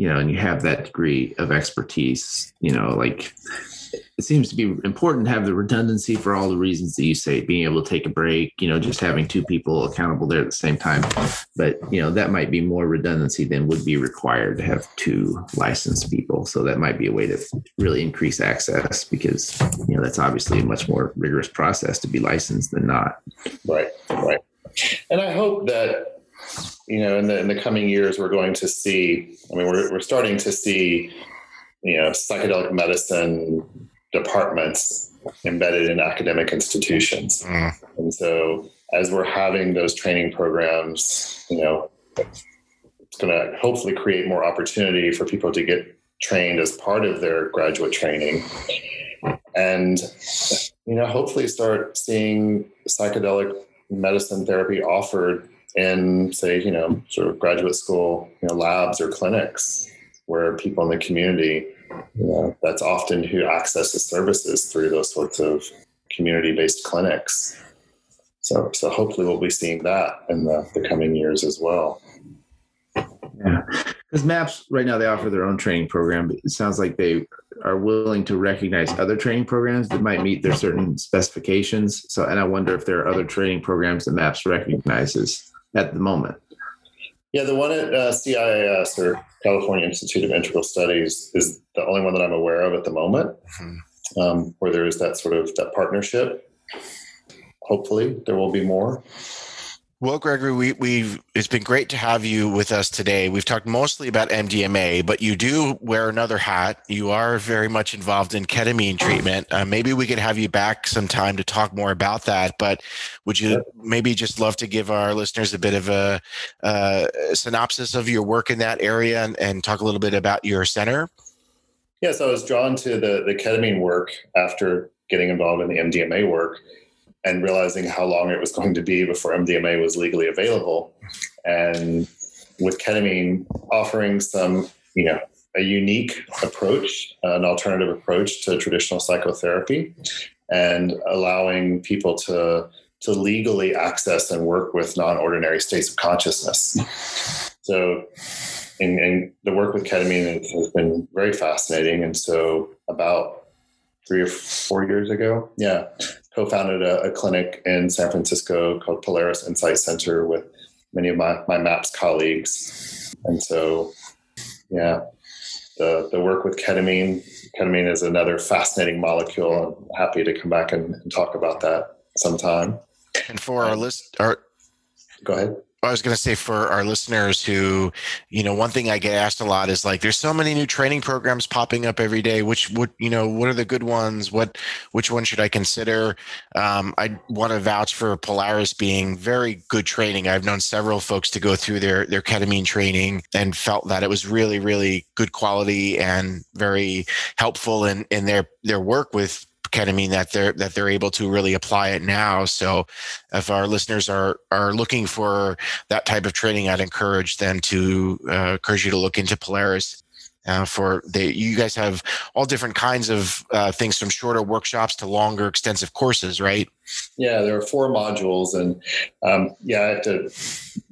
you know, and you have that degree of expertise, you know, like it seems to be important to have the redundancy for all the reasons that you say being able to take a break you know just having two people accountable there at the same time. But you know that might be more redundancy than would be required to have two licensed people. So that might be a way to really increase access because you know that's obviously a much more rigorous process to be licensed than not. Right right. And i hope that you know in the in the coming years we're going to see i mean we're, we're starting to see you know psychedelic medicine departments embedded in academic institutions. Mm. And so as we're having those training programs, you know, it's going to hopefully create more opportunity for people to get trained as part of their graduate training. And you know, hopefully start seeing psychedelic medicine therapy offered in, say, you know, sort of graduate school, you know, labs or clinics where people in the community, you know, that's often who access the services through those sorts of community-based clinics. So, so hopefully we'll be seeing that in the, the coming years as well. Yeah, because MAPS right now they offer their own training program. It sounds like they are willing to recognize other training programs that might meet their certain specifications. So, and I wonder if there are other training programs that MAPS recognizes at the moment. Yeah, the one at uh, CIIS or California Institute of Integral Studies is the only one that I'm aware of at the moment, mm-hmm. um, where there is that sort of that partnership. Hopefully, there will be more. Well, Gregory, we, we've it's been great to have you with us today. We've talked mostly about MDMA, but you do wear another hat. You are very much involved in ketamine treatment. Uh, maybe we could have you back sometime to talk more about that. But would you maybe just love to give our listeners a bit of a, a synopsis of your work in that area and, and talk a little bit about your center? Yes, I was drawn to the the ketamine work after getting involved in the MDMA work and realizing how long it was going to be before MDMA was legally available. And with ketamine offering some, you know, a unique approach, an alternative approach to traditional psychotherapy, and allowing people to to legally access and work with non-ordinary states of consciousness. So, and the work with ketamine has been very fascinating. And so, about three or four years ago, yeah, co-founded a, a, clinic in San Francisco called Polaris Insight Center with many of my, my MAPS colleagues. And so, yeah, the, the work with ketamine, ketamine is another fascinating molecule. I'm happy to come back and, and talk about that sometime. And for our list, our, go ahead. I was going to say for our listeners who, you know, one thing I get asked a lot is like, there's so many new training programs popping up every day. Which would, you know, what are the good ones? What, which one should I consider? Um, I want to vouch for Polaris being very good training. I've known several folks to go through their their ketamine training and felt that it was really, really good quality and very helpful in in their their work with ketamine that they're that they're able to really apply it now. So if our listeners are are looking for that type of training, I'd encourage them to uh, encourage you to look into Polaris. Uh, for the you guys have all different kinds of uh, things from shorter workshops to longer extensive courses right yeah there are four modules and um, yeah i have to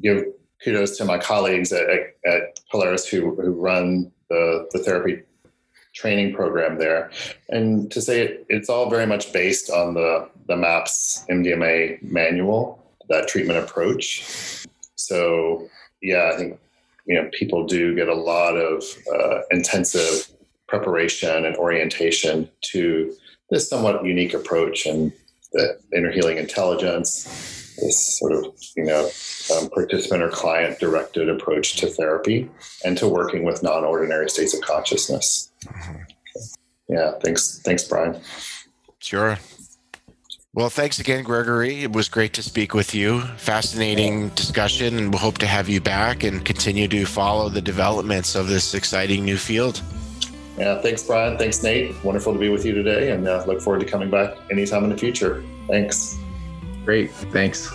give kudos to my colleagues at, at Polaris who, who run the, the therapy training program there. And to say it, it's all very much based on the, the MAPS MDMA manual, that treatment approach. So, yeah, I think, you know, people do get a lot of uh, intensive preparation and orientation to this somewhat unique approach and the inner healing intelligence, this sort of, you know, um, participant or client directed approach to therapy and to working with non ordinary states of consciousness. Mm-hmm. Yeah, thanks. Thanks, Brian. Sure. Well, thanks again, Gregory. It was great to speak with you. Fascinating discussion, and we'll hope to have you back and continue to follow the developments of this exciting new field. Yeah, thanks, Brian. Thanks, Nate. Wonderful to be with you today, and uh, look forward to coming back anytime in the future. Thanks. Great. Thanks.